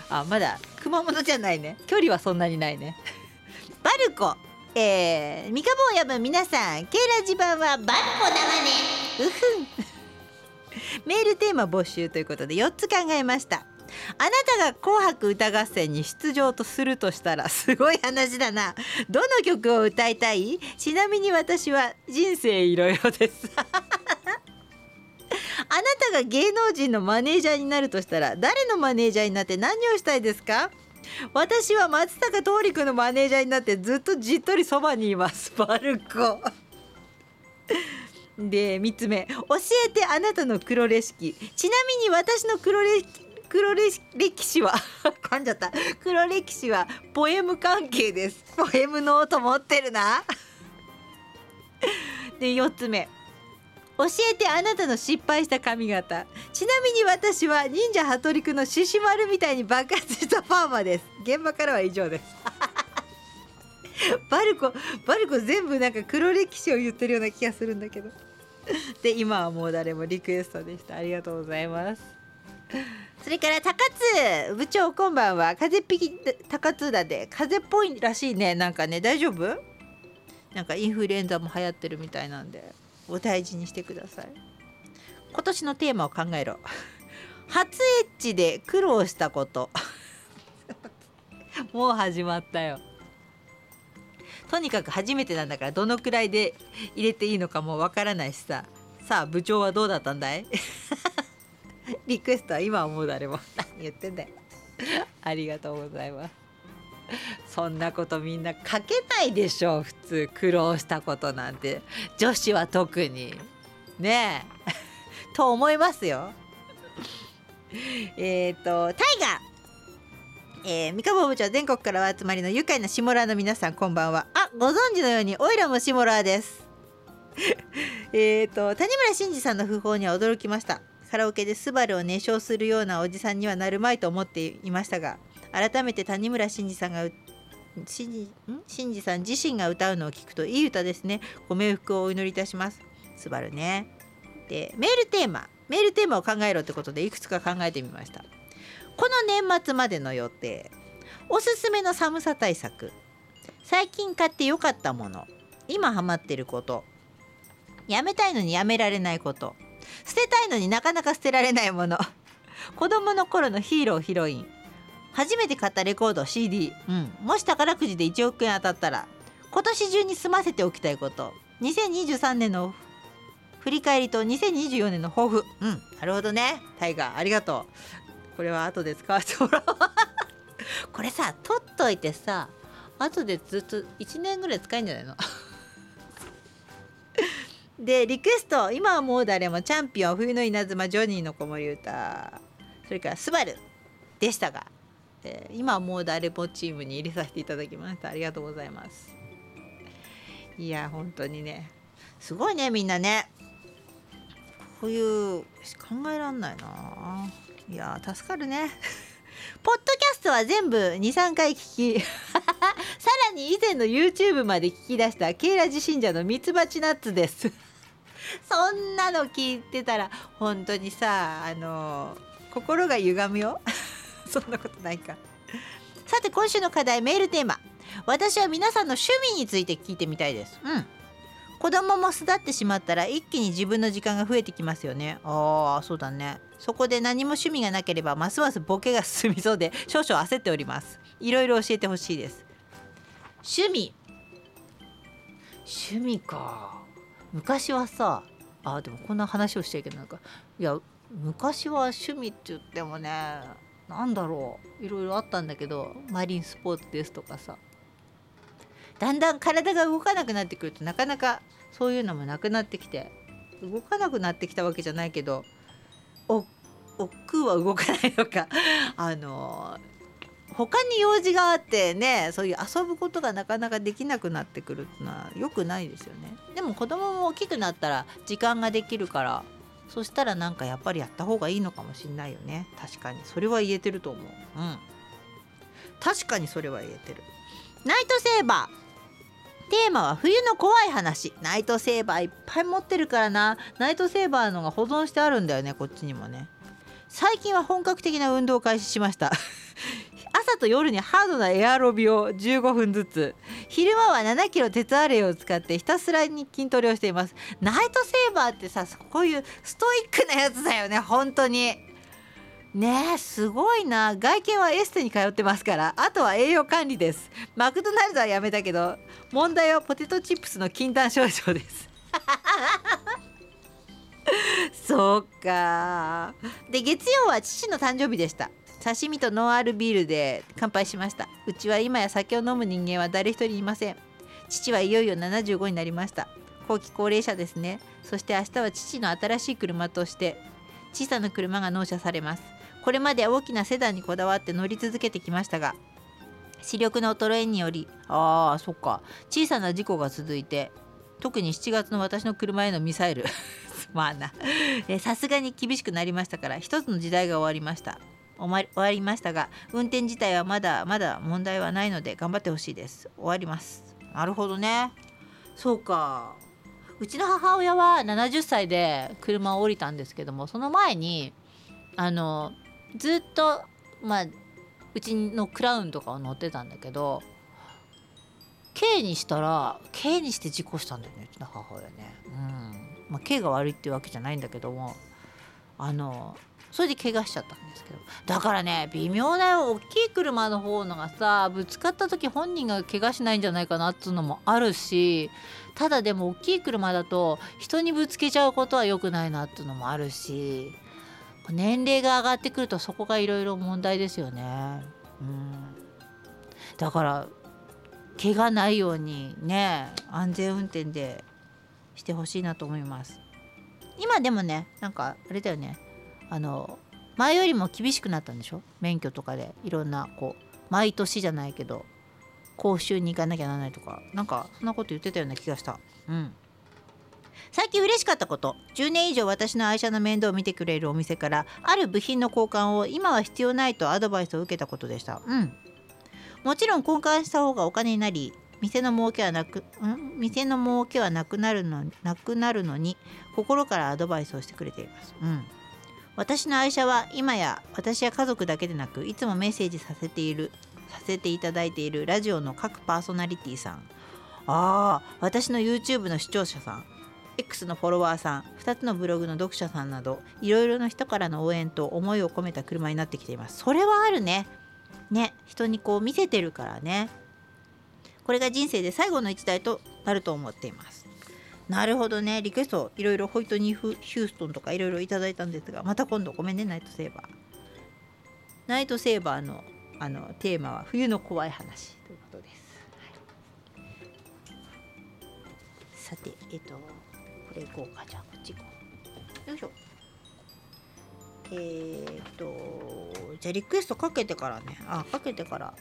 Speaker 2: あまだ熊本じゃないね。距離はそんなにないね。バルコ。えー、三日坊やぶ皆さんケイラジ版はバルコだわね。うふん。メールテーマ募集ということで4つ考えました。あなたが「紅白歌合戦」に出場とするとしたらすごい話だな。どの曲を歌いたい？ちなみに私は「人生いろいろ」です。あなたが芸能人のマネージャーになるとしたら誰のマネージャーになって何をしたいですか？私は松坂桃李君のマネージャーになってずっとじっとりそばにいます。バルコ。で3つ目。教えてあなたの黒歴史。ちなみに私の黒歴黒歴史は 噛んじゃった。黒歴史はポエム関係です。ポエムノート持ってるな。で4つ目。教えてあなたの失敗した髪型。ちなみに私は忍者ハトリクの獅子丸みたいに爆発したパーマです。現場からは以上です。バルコバルコ全部なんか黒歴史を言ってるような気がするんだけど。で今はもう誰もリクエストでした。ありがとうございます。それから高津部長こんばんは。風邪っぴき高津だで。風邪っぽいらしいね。なんかね大丈夫？なんかインフルエンザも流行ってるみたいなんで。お大事にしてください。今年のテーマを考えろ。初エッチで苦労したこと。もう始まったよ。とにかく初めてなんだからどのくらいで入れていいのかもわからないしさ。さあ部長はどうだったんだい？リクエストは今思う誰も何言ってんだよありがとうございます。そんなことみんな書けないでしょ普通苦労したことなんて。女子は特に。ねえ。と思いますよ。えっ、とタイガえー、三河部長全国からお集まりの愉快なシモラーの皆さんこんばんは。あご存知のようにオイラもシモラーです。えっと谷村新司さんの訃報には驚きました。カラオケでスバルを熱唱するようなおじさんにはなるまいと思っていましたが改めて谷村新司さんが新司新司さん自身が歌うのを聞くといい歌ですね。ご冥福をお祈りいたします。スバルね。でメールテーマメールテーマを考えろってことでいくつか考えてみました。この年末までの予定おすすめの寒さ対策最近買ってよかったもの今ハマってることやめたいのにやめられないこと捨てたいのになかなか捨てられないもの 子供の頃のヒーローヒロイン初めて買ったレコード CD、うん、もし宝くじで1億円当たったら今年中に済ませておきたいこと。2023年の振り返りと2024年の抱負。うん。なるほどね。タイガーありがとう。これは後で使わせてもらおう。これさ取っといてさ後でずっと1年ぐらい使えんじゃないの？でリクエスト。今はもう誰もチャンピオン冬の稲妻ジョニーの子守歌それからスバルでしたが、えー、今はもう誰もチームに入れさせていただきました。ありがとうございます。いや本当にね。すごいねみんなね。こういう考えらんないな。いや助かるね。ポッドキャストは全部23回聞き。さらに以前の YouTube まで聞き出したケイラジ信者のミツバチナッツです。そんなの聞いてたら本当にさあの心が歪むよ。そんなことないか。さて今週の課題メールテーマ。私は皆さんの趣味について聞いてみたいです。うん。子供も巣立ってしまったら一気に自分の時間が増えてきますよね。ああそうだね。そこで何も趣味がなければますますボケが進みそうで少々焦っております。いろいろ教えてほしいです。趣味。趣味か。昔はさあでもこんな話をしちゃいけないかいや昔は趣味って言ってもねなんだろう。いろいろあったんだけどマリンスポーツですとかさ。だんだん体が動かなくなってくるとなかなかそういうのもなくなってきて動かなくなってきたわけじゃないけどお億劫は動かないのか。あの他に用事があってねそういう遊ぶことがなかなかできなくなってくるってのは良くないですよね。でも子供も大きくなったら時間ができるからそしたらなんかやっぱりやった方がいいのかもしんないよね。確かに。それは言えてると思う。うん。確かにそれは言えてる。ナイトセーバー。テーマは冬の怖い話。ナイトセーバーいっぱい持ってるからな。ナイトセーバーのが保存してあるんだよねこっちにもね。最近は本格的な運動を開始しました。朝と夜にハードなエアロビを15分ずつ。昼間は7キロ鉄アレイを使ってひたすらに筋トレをしています。ナイトセーバーってさこういうストイックなやつだよね本当に。ねえすごいな。外見はエステに通ってますから。あとは栄養管理です。マクドナルドはやめたけど問題はポテトチップスの禁断症状です。そうかで月曜は父の誕生日でした。刺身とノンアルビールで乾杯しました。うちは今や酒を飲む人間は誰一人いません。父はいよいよ75になりました。後期高齢者ですね。そして明日は父の新しい車として小さな車が納車されます。これまで大きなセダンにこだわって乗り続けてきましたが視力の衰えによりああそっか。小さな事故が続いて特に7月の私の車へのミサイル。まあな。さすがに厳しくなりましたから一つの時代が終わりました。終わりましたが運転自体はまだまだ問題はないので頑張ってほしいです。終わります。なるほどね。そうか。うちの母親は70歳で車を降りたんですけどもその前にあのずっとまあうちのクラウンとかを乗ってたんだけど K にしたら K にして事故したんだよねうちの母親ね。うん。まあ、K が悪いっていうわけじゃないんだけどもあのそれで怪我しちゃったんですけどだからね微妙だよ大きい車の方のがさぶつかった時本人が怪我しないんじゃないかなっつうのもあるしただでも大きい車だと人にぶつけちゃうことは良くないなっていうのもあるし年齢が上がってくるとそこがいろいろ問題ですよね。うん、だから怪我ないようにね安全運転でしてほしいなと思います。今でもねなんかあれだよねあの前よりも厳しくなったんでしょ？免許とかで。いろんなこう毎年じゃないけど講習に行かなきゃならないとか。なんかそんなこと言ってたような気がした。うん。最近嬉しかったこと。10年以上私の愛車の面倒を見てくれるお店からある部品の交換を今は必要ないとアドバイスを受けたことでした。うん。もちろん交換した方がお金になり店の儲けはなくん？店の儲けはなくなるのなくなるのに心からアドバイスをしてくれています。うん。私の愛車は今や私や家族だけでなくいつもメッセージさせているさせていただいているラジオの各パーソナリティさん。ああ私の YouTube の視聴者さん。X のフォロワーさん。2つのブログの読者さんなどいろいろな人からの応援と思いを込めた車になってきています。それはあるね。ね。人にこう見せてるからね。これが人生で最後の1台となると思っています。なるほどね。リクエストいろいろホイトニー・ヒューストンとかいろいろいただいたんですがまた今度ごめんねナイトセーバー。ナイトセーバーのあのテーマは冬の怖い話ということです、さてえっ、とこれいこうか。じゃあこっち行こう。よいしょ。えっ、とじゃあリクエストかけてからね。あかけてから。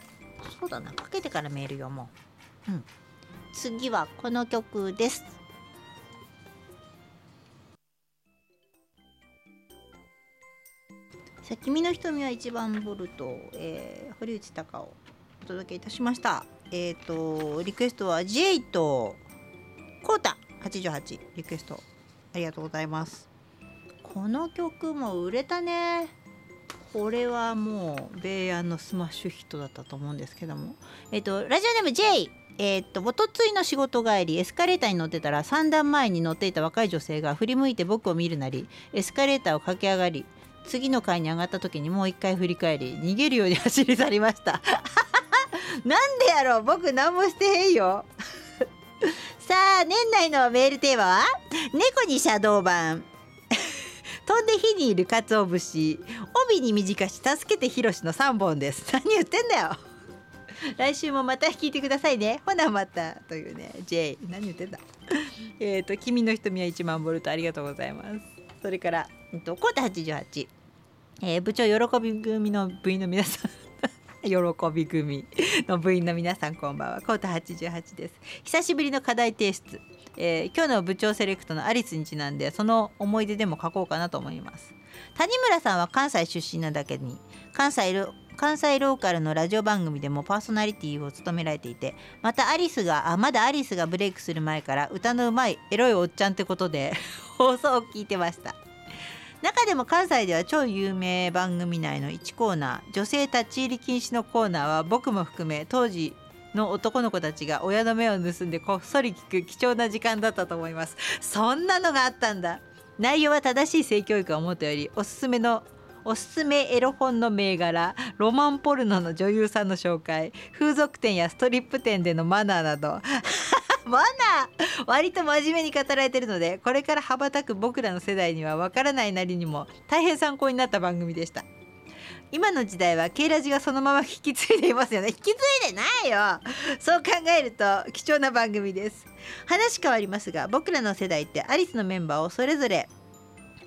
Speaker 2: そうだな。かけてからメール読もう。うん。次はこの曲です。さあ君の瞳は一万ボルト、えー、堀内孝雄をお届けいたしました。えっ、ー、とリクエストは J とコータ。88リクエストありがとうございます。この曲も売れたね。
Speaker 1: これはもう米安のスマッシュヒットだったと思うんですけども。えっとラジオネーム J えーっとおとついの仕事帰りエスカレーターに乗ってたら3段前に乗っていた若い女性が振り向いて僕を見るなりエスカレーターを駆け上がり次の階に上がった時にもう一回振り返り逃げるように走り去りました。なんでやろう？僕何もしてへんよ。さあ年内のメールテーマは？猫にシャドー版。飛んで火にいる鰹節。帯に短し助けてひろしの3本です。何言ってんだよ。来週もまた聞いてくださいね。ほなまたというね。J 何言ってんだ。えっと君の瞳は1万ボルト。ありがとうございます。それからえっとコータ88、えー部長喜び組の部員の皆さん。喜び組。の部員の皆さんこんばんは。コータ88です。久しぶりの課題提出、えー今日の部長セレクトのアリスにちなんでその思い出でも書こうかなと思います。谷村さんは関西出身なだけに関西ロ関西ローカルのラジオ番組でもパーソナリティを務められていてまたアリスがあまだアリスがブレイクする前から歌のうまいエロいおっちゃんってことで 放送を聞いてました。中でも関西では超有名番組内の1コーナー女性立ち入り禁止のコーナーは僕も含め当時の男の子たちが親の目を盗んでこっそり聞く貴重な時間だったと思います。そんなのがあったんだ。内容は正しい性教育をもとよりおすすめのおすすめエロ本の銘柄ロマンポルノの女優さんの紹介風俗店やストリップ店でのマナーなど。マナー。割と真面目に語られてるのでこれから羽ばたく僕らの世代にはわからないなりにも大変参考になった番組でした。今の時代は K ラジがそのまま引き継いでいますよね。引き継いでないよ。そう考えると貴重な番組です。話変わりますが僕らの世代ってアリスのメンバーをそれぞれ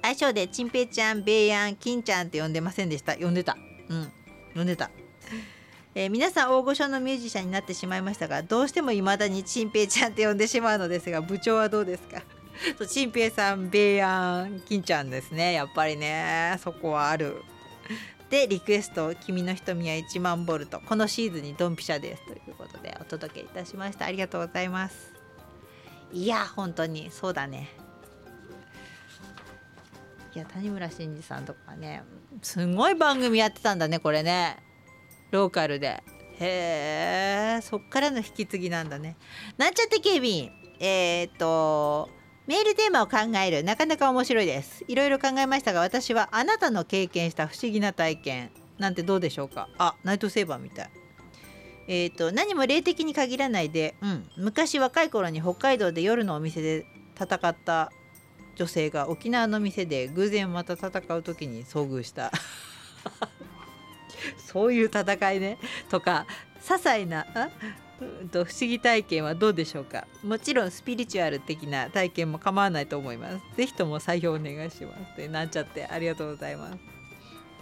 Speaker 1: 愛称でチンペイちゃんベイヤンキンちゃんって呼んでませんでした。呼んでた。うん。呼んでた。えー皆さん大御所のミュージシャンになってしまいましたがどうしても未だにチンペイちゃんって呼んでしまうのですが部長はどうですか？そうチンペイさんベイヤンキンちゃんですね。やっぱりね。そこはある。でリクエスト「君の瞳は1万ボルト」このシーズンにドンピシャです。ということでお届けいたしました。ありがとうございます。いや本当に。そうだね。いや谷村新司さんとかねすごい番組やってたんだねこれね。ローカルで。へえそっからの引き継ぎなんだね。なんちゃって警備員。えー、っとメールテーマを考える。なかなか面白いです。いろいろ考えましたが私はあなたの経験した不思議な体験。なんてどうでしょうか。あナイトセーバーみたい。えー、と何も霊的に限らないで、うん、昔若い頃に北海道で夜のお店で戦った女性が沖縄の店で偶然また戦う時に遭遇した。そういう戦いね。とか些細なうんと不思議体験はどうでしょうか。もちろんスピリチュアル的な体験も構わないと思います。ぜひとも採用お願いします。でなんちゃってありがとうございます。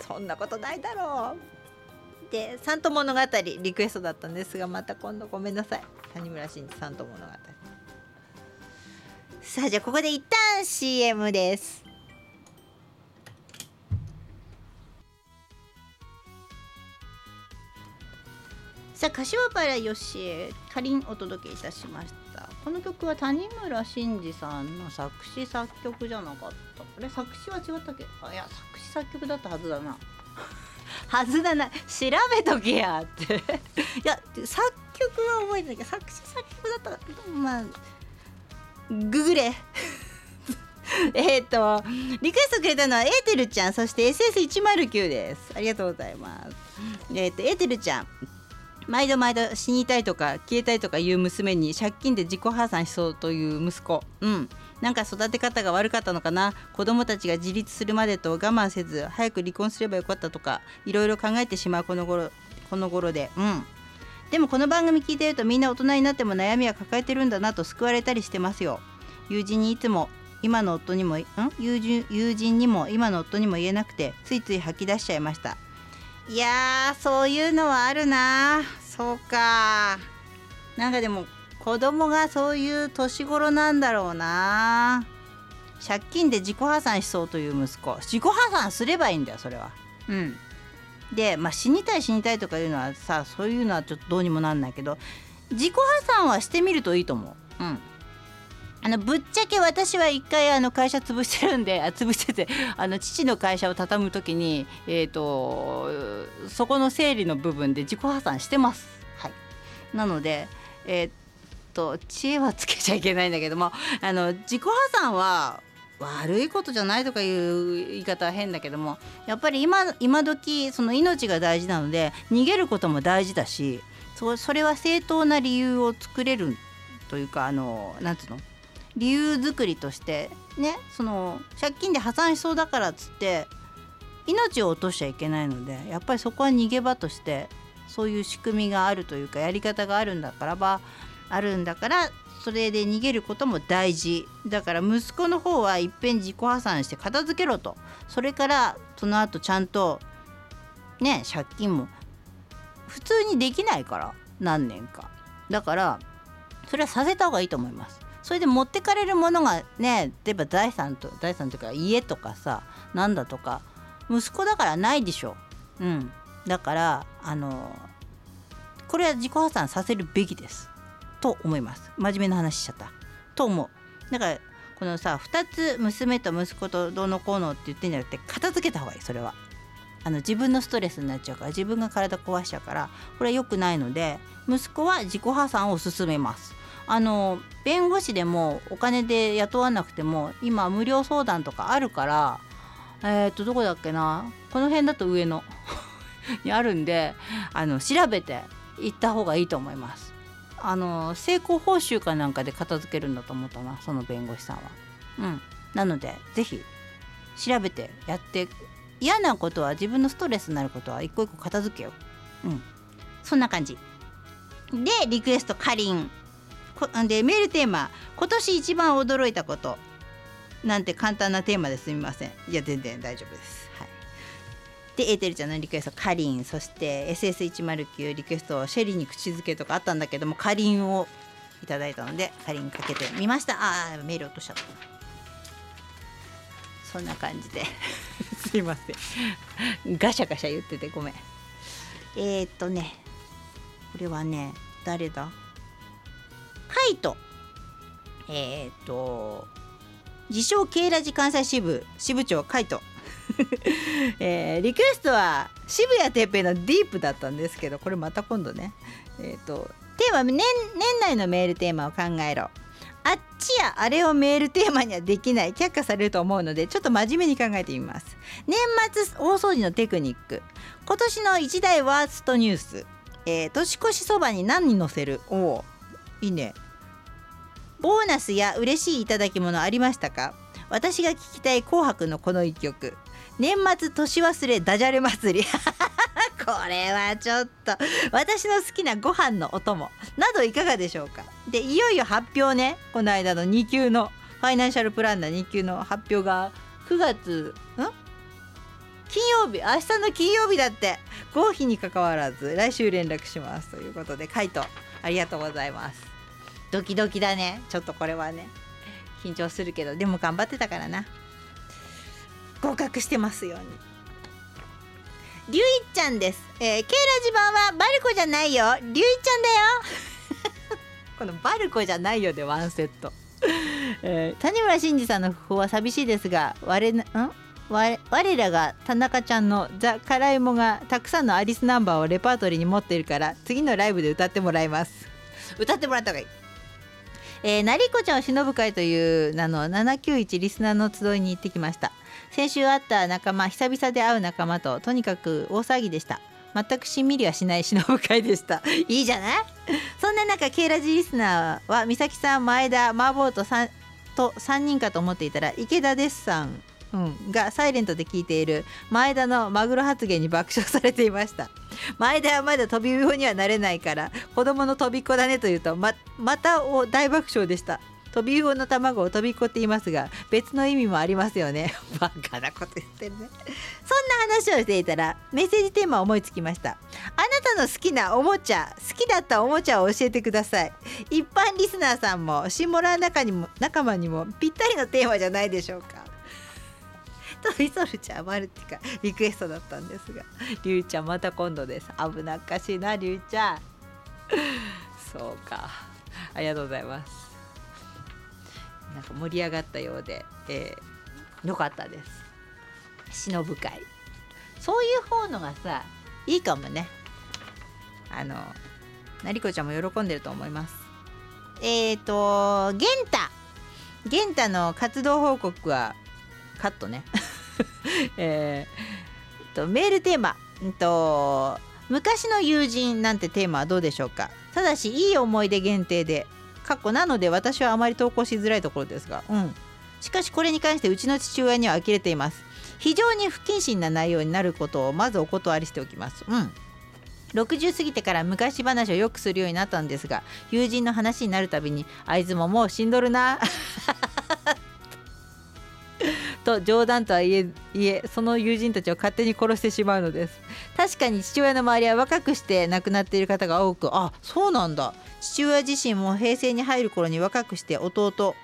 Speaker 1: そんなことないだろう。で「サント物語」リクエストだったんですがまた今度ごめんなさい。谷村新司サント物語。さあじゃあここで一旦 CM です。さあ柏原よしかりんお届けいたしました。この曲は谷村新司さんの作詞作曲じゃなかった。これ作詞は違ったっけ？あいや作詞作曲だったはずだな。はずだな。調べとけやって。いや作曲は覚えてないけど作詞作曲だったまあググれ。えっとリクエストくれたのはエーテルちゃんそして SS109 です。ありがとうございます。えっ、とエーテルちゃん。毎度毎度死にたいとか消えたいとかいう娘に借金で自己破産しそうという息子。うん。なんか育て方が悪かったのかな。子供たちが自立するまでと我慢せず早く離婚すればよかったとかいろいろ考えてしまうこの頃この頃で。うん。でもこの番組聞いてるとみんな大人になっても悩みは抱えてるんだなと救われたりしてますよ。友人にいつも今の夫にもん？友人友人にも今の夫にも言えなくてついつい吐き出しちゃいました。いやーそういうのはあるな。そうか。なんかでも子供がそういう年頃なんだろうな。借金で自己破産しそうという息子。自己破産すればいいんだよそれは。うん。でまあ死にたい死にたいとかいうのはさそういうのはちょっとどうにもなんないけど自己破産はしてみるといいと思う。うんあのぶっちゃけ私は一回あの会社潰してるんであ潰しててあの父の会社を畳む時に、えーと、そこの整理の部分で自己破産してます。はい、なので、えー、っと知恵はつけちゃいけないんだけどもあの自己破産は悪いことじゃないとかいう言い方は変だけどもやっぱり今今時その命が大事なので逃げることも大事だしそそれは正当な理由を作れるというかあのなんつうの？理由作りとしてねその借金で破産しそうだからっつって命を落としちゃいけないのでやっぱりそこは逃げ場としてそういう仕組みがあるというかやり方があるんだからばあるんだからそれで逃げることも大事。だから息子の方はいっぺん自己破産して片付けろと。それからその後ちゃんとね借金も普通にできないから何年か。だからそれはさせた方がいいと思います。それで持ってかれるものがね例えば財産と財産というか家とかさなんだとか息子だからないでしょ。うん。だからあのこれは自己破産させるべきです。と思います。真面目な話しちゃった。と思う。だからこのさ2つ娘と息子とどうのこうのって言ってんじゃなくて片付けた方がいいそれは。あの自分のストレスになっちゃうから自分が体壊しちゃうからこれは良くないので息子は自己破産を勧めます。あの弁護士でもお金で雇わなくても今無料相談とかあるからえっ、とどこだっけなこの辺だと上野 にあるんであの調べて行った方がいいと思います。あの成功報酬かなんかで片付けるんだと思ったなその弁護士さんは。うん。なので是非調べてやって嫌なことは自分のストレスになることは一個一個片付けよう。うん。そんな感じ。でリクエストかりん。でメールテーマ「今年一番驚いたこと」なんて簡単なテーマです。みません。いや全然大丈夫です、はい、でエーテルちゃんのリクエストかりん。そして SS109 リクエストシェリーに口づけとかあったんだけどもかりんをいただいたのでかりんかけてみました。あメール落としちゃった。そんな感じで。すいません。ガシャガシャ言っててごめん。えー、っとねこれはね誰だ？カイトえー、と自称ケイラジ関西支部支部長カイト。えー、リクエストは渋谷哲平のディープだったんですけどこれまた今度ね。えっ、とテーマ年年内のメールテーマを考えろ。あっちやあれをメールテーマにはできない。却下されると思うのでちょっと真面目に考えてみます。年末大掃除のテクニック。今年の一大ワーストニュース、えー、年越しそばに何に載せる？おおいいね。ボーナスや嬉しい頂き物ありましたか？私が聞きたい紅白のこの一曲。年末年忘れダジャレ祭り。これはちょっと。私の好きなご飯のお供。などいかがでしょうか？でいよいよ発表ね。この間の2級のファイナンシャルプランナー2級の発表が9月ん？金曜日。明日の金曜日だって。合否にかかわらず来週連絡します。ということでカイトありがとうございます。ドキドキだねちょっとこれはね緊張するけどでも頑張ってたからな合格してますようにりゅういちゃんです。えー、ケイラジ版はバルコじゃないよ。りゅういちゃんだよ。このバルコじゃないよでワンセット。えー、谷村新司さんの訃報は寂しいですが、我ん？我我らが田中ちゃんの「ザ・カライモ」がたくさんのアリスナンバーをレパートリーに持っているから次のライブで歌ってもらいます歌ってもらった方がいいえー、なりこちゃんを忍ぶ会という名の791リスナーの集いに行ってきました。先週会った仲間久々で会う仲間ととにかく大騒ぎでした。全くしんみりはしない忍ぶ会でした。いいじゃない？そんな中ケイラジリスナーは美咲さん前田麻婆と 3, と3人かと思っていたら池田デッサンうん、がサイレントで聞いている前田のマグロ発言に爆笑されていました。前田はまだ飛び魚にはなれないから子供の飛びっ子だねというとままたお大爆笑でした。飛び魚の卵を飛びっこって言いますが別の意味もありますよね。バカなこと言ってるね。そんな話をしていたらメッセージテーマを思いつきました。あなたの好きなおもちゃ好きだったおもちゃを教えてください。一般リスナーさんもシンモラー仲にも仲間にもぴったりのテーマじゃないでしょうか。トイソルちゃんマルティカリクエストだったんですが。りゅうちゃんまた今度です。危なっかしいなりゅうちゃん。そうか。ありがとうございます。
Speaker 2: なんか盛り上がったようで、えー、よかったです。忍ぶ会。そういう方のがさいいかもね。あのなりこちゃんも喜んでると思います。えっ、ー、と玄太。玄太の活動報告はカットね。えー、とメールテーマ、うんと昔の友人なんてテーマはどうでしょうか？ただしいい思い出限定で過去なので私はあまり投稿しづらいところですがうん。しかしこれに関してうちの父親には呆れています。非常に不謹慎な内容になることをまずお断りしておきます。うん。60過ぎてから昔話をよくするようになったんですが友人の話になるたびにあいつももう死んどるな。と冗談とはいえいえその友人たちを勝手に殺してしまうのです。確かに父親の周りは若くして亡くなっている方が多くあそうなんだ。父親自身も平成に入る頃に若くして弟。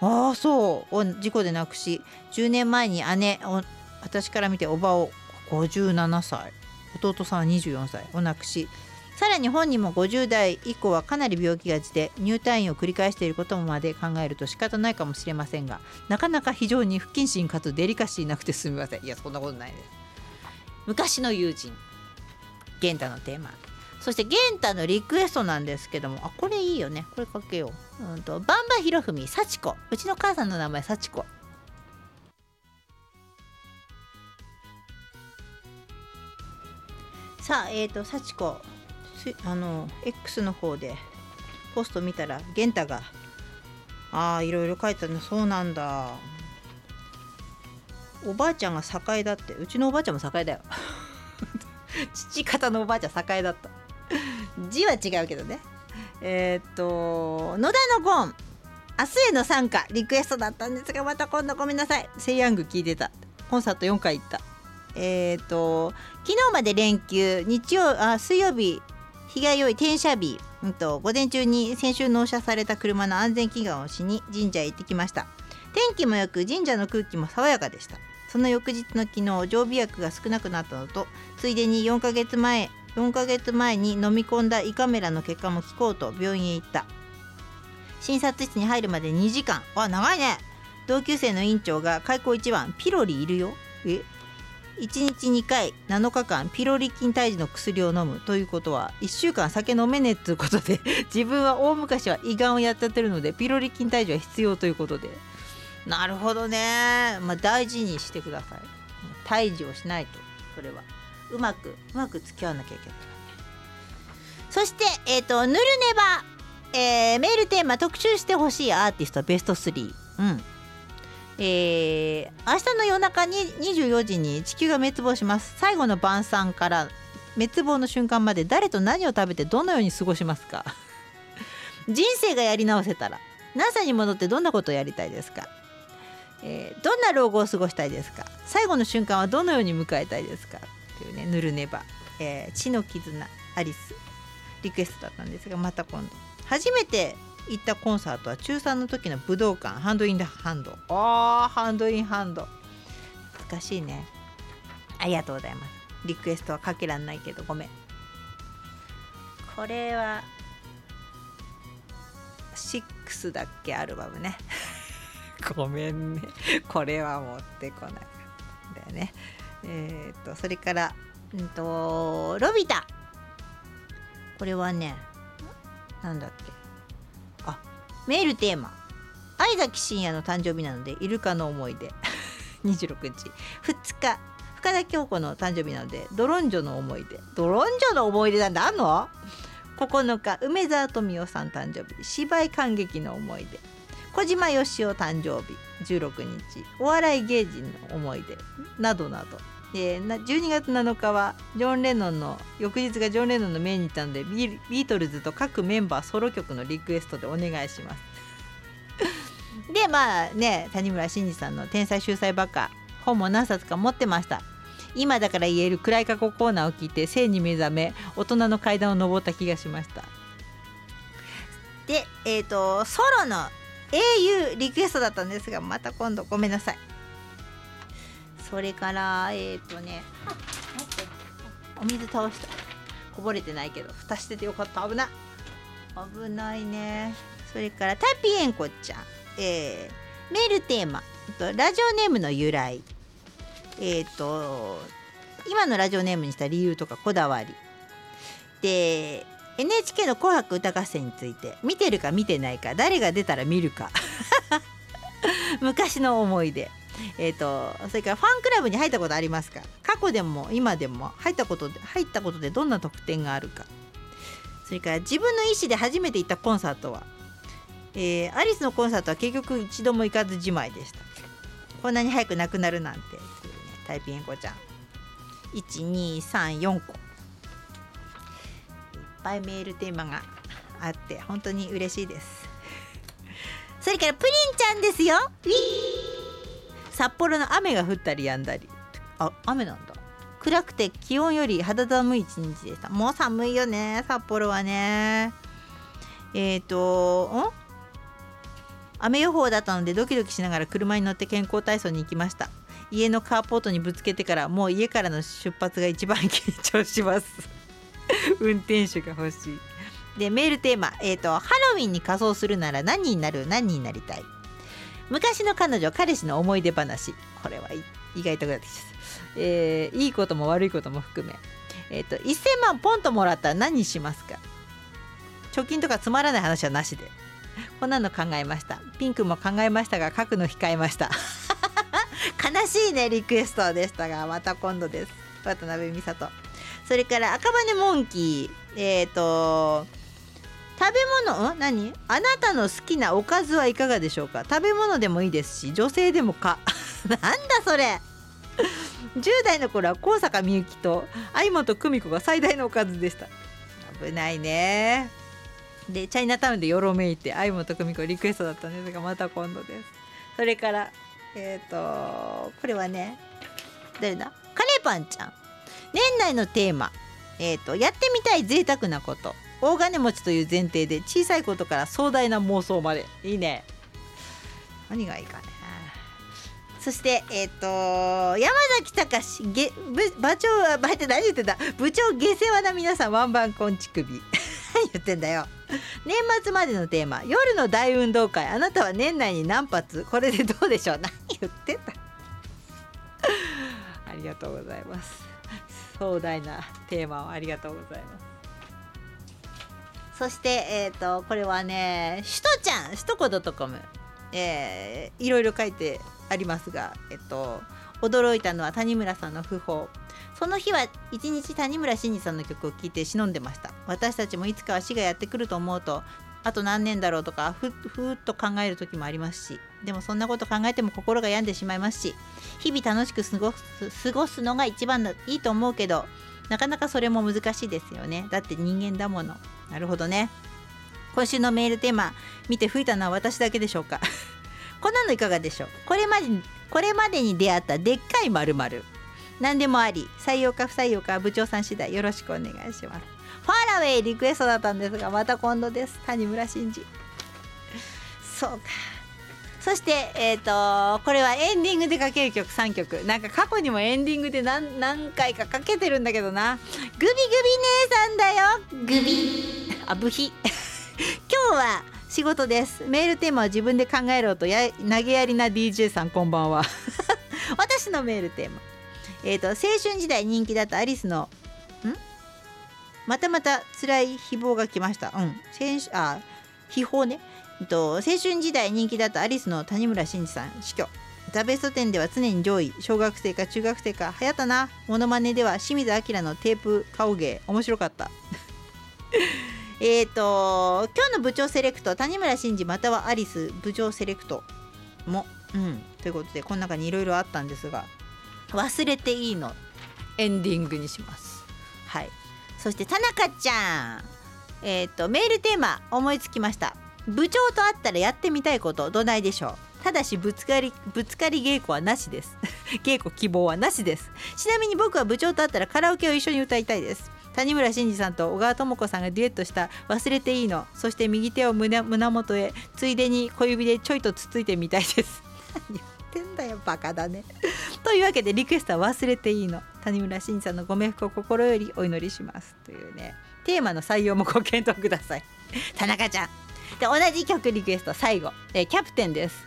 Speaker 2: ああそう。を事故で亡くし10年前に姉私から見ておばを57歳。弟さんは24歳。を亡くし。さらに本人も50代以降はかなり病気がちで入退院を繰り返していることまで考えると仕方ないかもしれませんがなかなか非常に不謹慎かつデリカシーなくてすみません。いやそんなことないです昔の友人玄太のテーマ。そして玄太のリクエストなんですけどもあこれいいよね。これかけよ。ううんとバンバひろふみ幸子。うちの母さんの名前幸子。さあえっ、ー、と幸子。あの X の方でポスト見たら玄太がああいろいろ書いてたのそうなんだ。おばあちゃんが栄だって。うちのおばあちゃんも栄だよ。父方のおばあちゃん栄だった。字は違うけどね。えー、っと野田のゴン。明日への参加。リクエストだったんですがまた今度ごめんなさい。セイヤング聞いてた。コンサート4回行った。えー、っと昨日まで連休。日曜あ水曜日日が良い転写日、うんと、午前中に先週納車された車の安全祈願をしに神社へ行ってきました。天気も良く神社の空気も爽やかでした。その翌日の昨日常備薬が少なくなったのとついでに4ヶ月前4ヶ月前に飲み込んだ胃カメラの結果も聞こうと病院へ行った。診察室に入るまで2時間。わ長いね。同級生の院長が開口一番ピロリいるよ？え？1日2回7日間ピロリ菌退治の薬を飲むということは1週間酒飲めねえっていうことで 自分は大昔は胃がんをやっちゃってるのでピロリ菌退治は必要ということで。なるほどね。まあ大事にしてください。退治をしないとそれは。うまくうまく付き合わなきゃいけない。そしてえっ、ー、とぬるねば、えー、メールテーマ特集してほしいアーティストベスト3うん。えー、明日の夜中に24時に地球が滅亡します。最後の晩餐から滅亡の瞬間まで誰と何を食べてどのように過ごしますか？人生がやり直せたら NASA に戻ってどんなことをやりたいですか、えー、どんな老後を過ごしたいですか？最後の瞬間はどのように迎えたいですか？というねぬるねば、え、血の絆アリス。リクエストだったんですがまた今度。初めて行ったコンサートは中3の時の武道館ハンドインハンド。あーハンドインハンド。難しいね。ありがとうございます。リクエストはかけらんないけどごめん。これは6だっけアルバムね。ごめんね。これは持ってこない。だよね。えっ、ー、とそれからうんとロビタ。これはねなんだっけメールテーマ。相崎真也の誕生日なのでイルカの思い出26 日。2日。深田恭子の誕生日なのでドロンジョの思い出ドロンジョの思い出なんてあんの ?9 日。梅沢富美男さん誕生日。芝居感激の思い出。小島よしお誕生日。16日。お笑い芸人の思い出。などなど。えー、12月7日はジョン・レノンの翌日がジョン・レノンの命日なのでビートルズと各メンバーソロ曲のリクエストでお願いします。でまあね谷村新司さんの「天才秀才バカ」本も何冊か持ってました。今だから言える暗い過去コーナーを聞いて性に目覚め大人の階段を上った気がしました。でえっ、ー、とソロの英雄リクエストだったんですがまた今度ごめんなさい。それからえっ、ー、とねお水倒した。こぼれてないけど蓋しててよかった。危ない。危ないね。それからタピエンコちゃん。
Speaker 1: えーメールテーマ。ラジオネームの由来。えっ、と今のラジオネームにした理由とかこだわり。で NHK の「紅白歌合戦」について見てるか見てないか誰が出たら見るか。昔の思い出。えー、とそれからファンクラブに入ったことありますか？過去でも今でも入ったことで入ったことでどんな特典があるか？それから自分の意思で初めて行ったコンサートは、えーアリスのコンサートは結局一度も行かずじまいでした。こんなに早くなくなるなんてねタイピンエコちゃん。1234個。いっぱいメールテーマがあって本当に嬉しいです。それからプリンちゃんですよ。ウィー札幌の雨が降ったり止んだり。あ雨なんだ。暗くて気温より肌寒い一日でした。もう寒いよね。札幌はね。えっ、ー、とん？雨予報だったのでドキドキしながら車に乗って健康体操に行きました。家のカーポートにぶつけてからもう家からの出発が一番緊張します。運転手が欲しい。でメールテーマ、えーと「ハロウィンに仮装するなら何になる？何になりたい」昔の彼女彼氏の思い出話。これは意外とグラティス、えーいいことも悪いことも含め、えー、と1000万ポンともらったら何しますか？貯金とかつまらない話はなしで。こんなの考えました。ピンクも考えましたが書くの控えました。悲しいねリクエストでしたが。また今度です。渡辺美里。それから赤羽モンキー。えっ、と食べ物ん？何？あなたの好きなおかずはいかがでしょうか？食べ物でもいいですし女性でもか。なんだそれ。10代の頃は高坂みゆきと相本久美子が最大のおかずでした。危ないね。でチャイナタウンでよろめいて相本久美子リクエストだったんですがまた今度です。それからえっ、とこれはね誰だ？カレーパンちゃん。年内のテーマ。えっ、とやってみたい贅沢なこと。大金持ちという前提で小さいことから壮大な妄想まで。いいね。何がいいかねそしてえっ、と山崎隆げ部場長はばって何言ってんだ。部長下世話な皆さんワンバンコンチ首何 言ってんだよ。年末までのテーマ夜の大運動会。あなたは年内に何発？これでどうでしょう？何言ってんだ。ありがとうございます。壮大なテーマをありがとうございます。そしてえっ、とこれはねしとちゃんしとこ .com えーいろいろ書いてありますがえっと驚いたのは谷村さんの訃報。その日は一日谷村新司さんの曲を聴いて忍んでました。私たちもいつかは死がやってくると思うとあと何年だろうとかふふっと考える時もありますしでもそんなこと考えても心が病んでしまいますし日々楽しく過ごす過ごすのが一番いいと思うけどなかなかそれも難しいですよね。だって人間だもの。なるほどね。今週のメールテーマ見て吹いたのは私だけでしょうか。こんなのいかがでしょう。これまでにこれまでに出会ったでっかい〇〇。何でもあり。採用か不採用か部長さん次第。よろしくお願いします。ファーラウェイリクエストだったんですがまた今度です。谷村新司。そうか。そしてえっ、とこれはエンディングでかける曲3曲。なんか過去にもエンディングで何何回かかけてるんだけどな。グビグビ姉さんだよ。グビ。あブヒ。今日は仕事です。メールテーマを自分で考えろとや投げやりな DJ さんこんばんは。私のメールテーマ。えっ、と青春時代人気だったアリスのん？またまた辛い誹謗が来ました。うん。先週あ秘宝ねえっと青春時代人気だったアリスの谷村新司さん死去。ザ・ベスト10では常に上位小学生か中学生か流行ったなモノマネでは清水明のテープ顔芸。面白かった。えっと今日の部長セレクト谷村新司またはアリス部長セレクトも。うん。ということでこの中にいろいろあったんですが忘れていいのエンディングにします。はい。そして田中ちゃん。えっ、とメールテーマ思いつきました。部長と会ったらやってみたいことどないでしょう。ただしぶつかりぶつかり稽古はなしです。稽古希望はなしです。ちなみに僕は部長と会ったらカラオケを一緒に歌いたいです。谷村新司さんと小川智子さんがデュエットした「忘れていいの」そして右手を胸胸元へついでに小指でちょいとつついてみたいです。何言ってんだよバカだね。というわけでリクエストは忘れていいの。谷村新司さんのご冥福を心よりお祈りします。というね。テーマの採用もご検討ください。田中ちゃん。
Speaker 2: で同じ曲リクエスト最後、えーキャプテンです、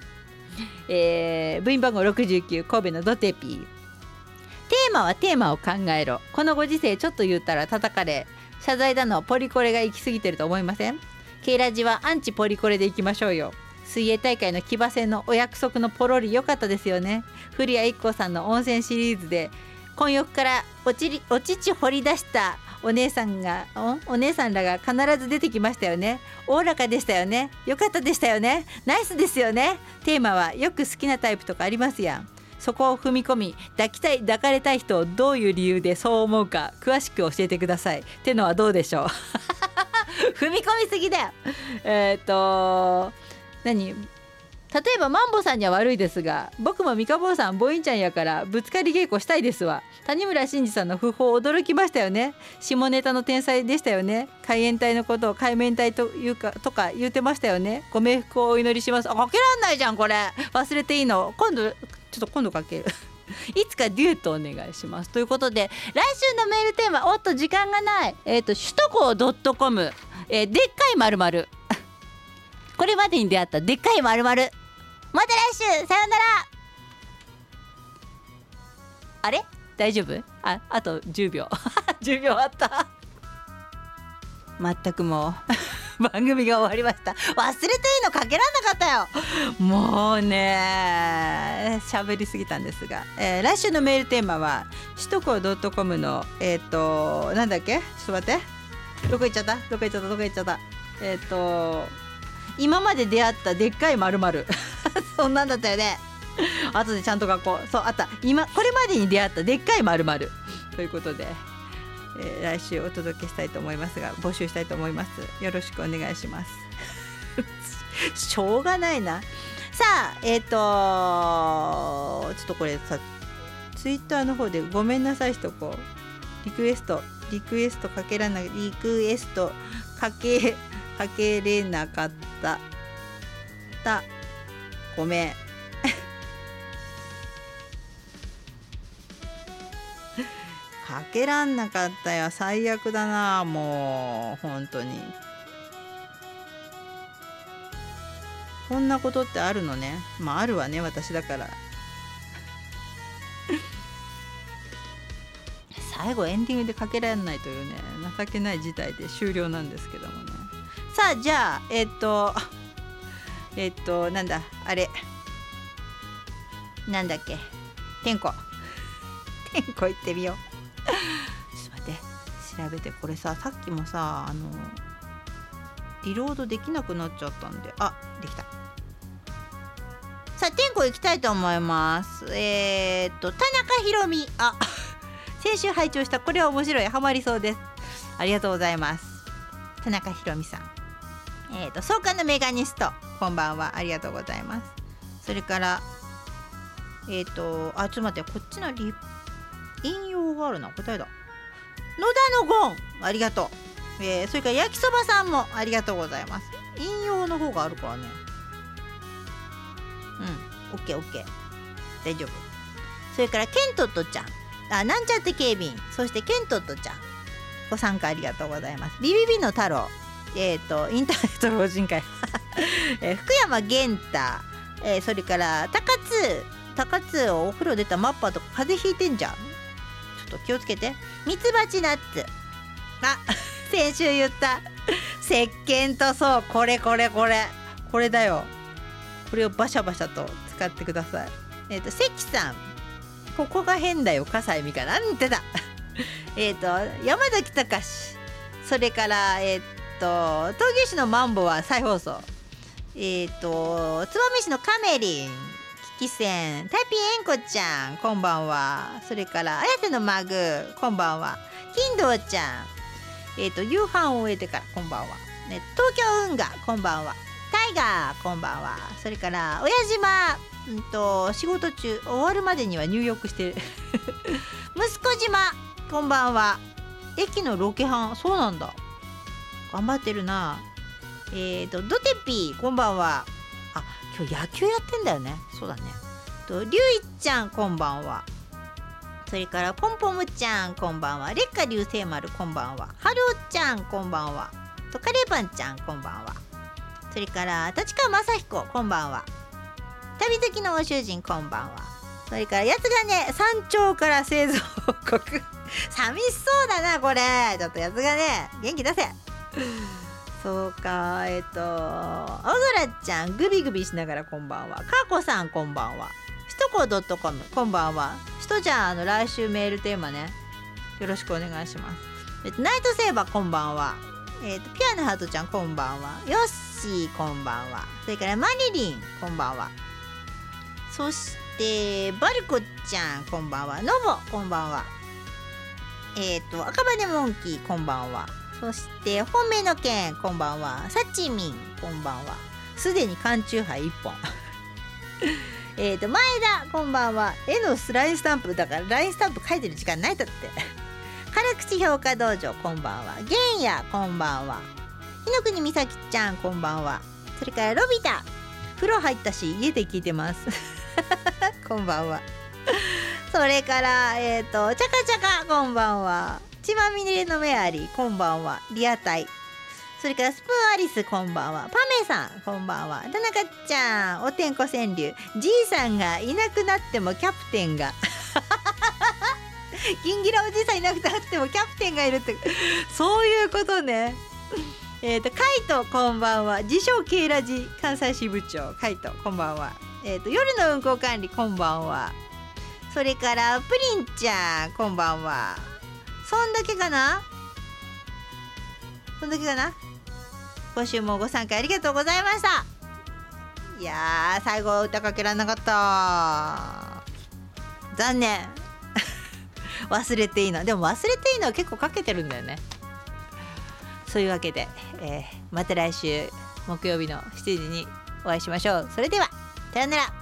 Speaker 2: えー部員番号69神戸のドテピー。テーマはテーマを考えろ。このご時世ちょっと言ったら叩かれ謝罪だのポリコレが行き過ぎてると思いません？K ラジはアンチポリコレでいきましょうよ。水泳大会の騎馬戦のお約束のポロリ良かったですよね。古谷一行さんの温泉シリーズで混浴からおちりお乳掘り出したお姉さんがお姉さんらが必ず出てきましたよね。おおらかでしたよね。良かったでしたよね。ナイスですよね。テーマはよく好きなタイプとかありますやん。そこを踏み込み抱きたい抱かれたい人をどういう理由でそう思うか詳しく教えてください。ってのはどうでしょう。踏み込みすぎだよ。えっ、と何？例えばマンボさんには悪いですが僕も三日坊さんボインちゃんやからぶつかり稽古したいですわ。谷村新司さんの訃報驚きましたよね。下ネタの天才でしたよね。海援隊のことを海面隊というかとか言うてましたよね。ご冥福をお祈りします。あかけらんないじゃんこれ。忘れていいの。今度ちょっと今度かける。いつかデュエットお願いします。ということで来週のメールテーマおっと時間がない。えっ、と首都高 .com えーでっかいまるまるこれまでに出会ったでっかいまるまるまた来週さようなら。あれ？大丈夫？ああと10秒。10秒あった。全くもう。番組が終わりました。忘れていいのかけらんなかったよ。もうね喋りすぎたんですが、えー来週のメールテーマは首都高 .com のえっ、となんだっけ？ちょっと待って。どこ行っちゃった？どこ行っちゃった？どこ行っちゃった？えっ、と今まで出会ったでっかいまるまるそんなんだったよね。後でちゃんと学校。そうあった。今これまでに出会ったでっかいまるまるということで、えー来週お届けしたいと思いますが募集したいと思います。よろしくお願いします。しょうがないな。さあえっ、とちょっとこれさツイッターの方でごめんなさいしとこう。リクエストリクエストかけらないリクエストかけかけれなかった。たごめん。かけらんなかったよ。最悪だなもう。本当に。こんなことってあるのね。まああるわね私だから。最後エンディングでかけられないというね情けない事態で終了なんですけどもね。さあじゃあえっと えっとなんだあれ。なんだっけ。天子。天子行ってみよう。ちょっと待って。調べてこれささっきもさあのリロードできなくなっちゃったんで。あできた。さあ天子行きたいと思います。えー、っと田中ひろみあ先週拝聴した。これは面白い。ハマりそうです。ありがとうございます。田中ひろみさん。えー、と創刊のメガニストこんばんはありがとうございます。それからえっ、とあちょっと待ってこっちのリ引用があるな。答えだ。野田のゴンありがとう、えーそれから焼きそばさんもありがとうございます。引用の方があるからね。うん。オッケーオッケー。大丈夫。それからケントットちゃん。あなんちゃって警備員。そしてケントットちゃん。ご参加ありがとうございます。ビビビの太郎。えっ、とインターネット老人会、えー福山源太、えーそれから高津。高津をお風呂出たマッパとか風邪ひいてんじゃん。ちょっと気をつけて。ミツバチナッツ。あ 先週言った。石鹸とそう。これこれこれ。これだよ。これをバシャバシャと使ってください。えっ、と関さん。ここが変だよ。葛西美香。なんてだ。えっと山崎隆。それからえっ、と東京市のマンボは再放送。えっ、と燕市のカメリンキキセンタイピーエンコちゃんこんばんは。それから綾瀬のマグこんばんは。金堂ちゃん。えっ、と夕飯を終えてからこんばんは、ね、東京運河こんばんは。タイガーこんばんは。それから親島。うんと仕事中終わるまでには入浴してる。息子島こんばんは。駅のロケハンそうなんだ。頑張ってるな。えーとドテピーこんばんは。あ今日野球やってんだよね。そうだね。とりゅういちゃんこんばんは。それからポンポムちゃんこんばんは。烈火流星丸こんばんは。はるおちゃんこんばんは。とカレーパンちゃんこんばんは。それから立川雅彦こんばんは。旅好きのご主人こんばんは。それからやつがね山頂から製造報告。寂しそうだなこれ。ちょっとやつがね元気出せ。そうかえっ、と青空ちゃんグビグビしながらこんばんは。かこさんこんばんは。ひとこ .com こんばんは。ひとちゃんあの来週メールテーマね。よろしくお願いします。えっとナイトセーバーこんばんは。えっとピアノハートちゃんこんばんは。ヨッシーこんばんは。それからマリリンこんばんは。そしてバルコちゃんこんばんは。ノボこんばんは。えっ、と赤羽モンキーこんばんは。そして本命の剣こんばんは。サチミンこんばんは。すでに缶チューハイ1本。えっと前田こんばんは。絵のスラインスタンプだからラインスタンプ書いてる時間ないだって。辛口評価道場こんばんは。玄也こんばんは。日の国美咲ちゃんこんばんは。それからロビタ。風呂入ったし家で聞いてます。こんばんは。それから えっ、とチャカチャカこんばんは。血まみれのメアリーこんばんは。リアタイ。それからスプーンアリスこんばんは。パメさんこんばんは。田中ちゃんおてんこ川柳。じいさんがいなくなってもキャプテンが。ギンギラおじいさんいなくなってもキャプテンがいるって。そういうことね。えっとカイトこんばんは。自称 K ラジ関西支部長。カイトこんばんは。えっ、と夜の運行管理こんばんは。それからプリンちゃんこんばんは。そんだけかな？そんだけかな？今週もご参加ありがとうございました。いやー最後歌かけられなかった。残念。忘れていいの。でも忘れていいのは結構かけてるんだよね。そういうわけで、えーまた来週木曜日の7時にお会いしましょう。それではさようなら。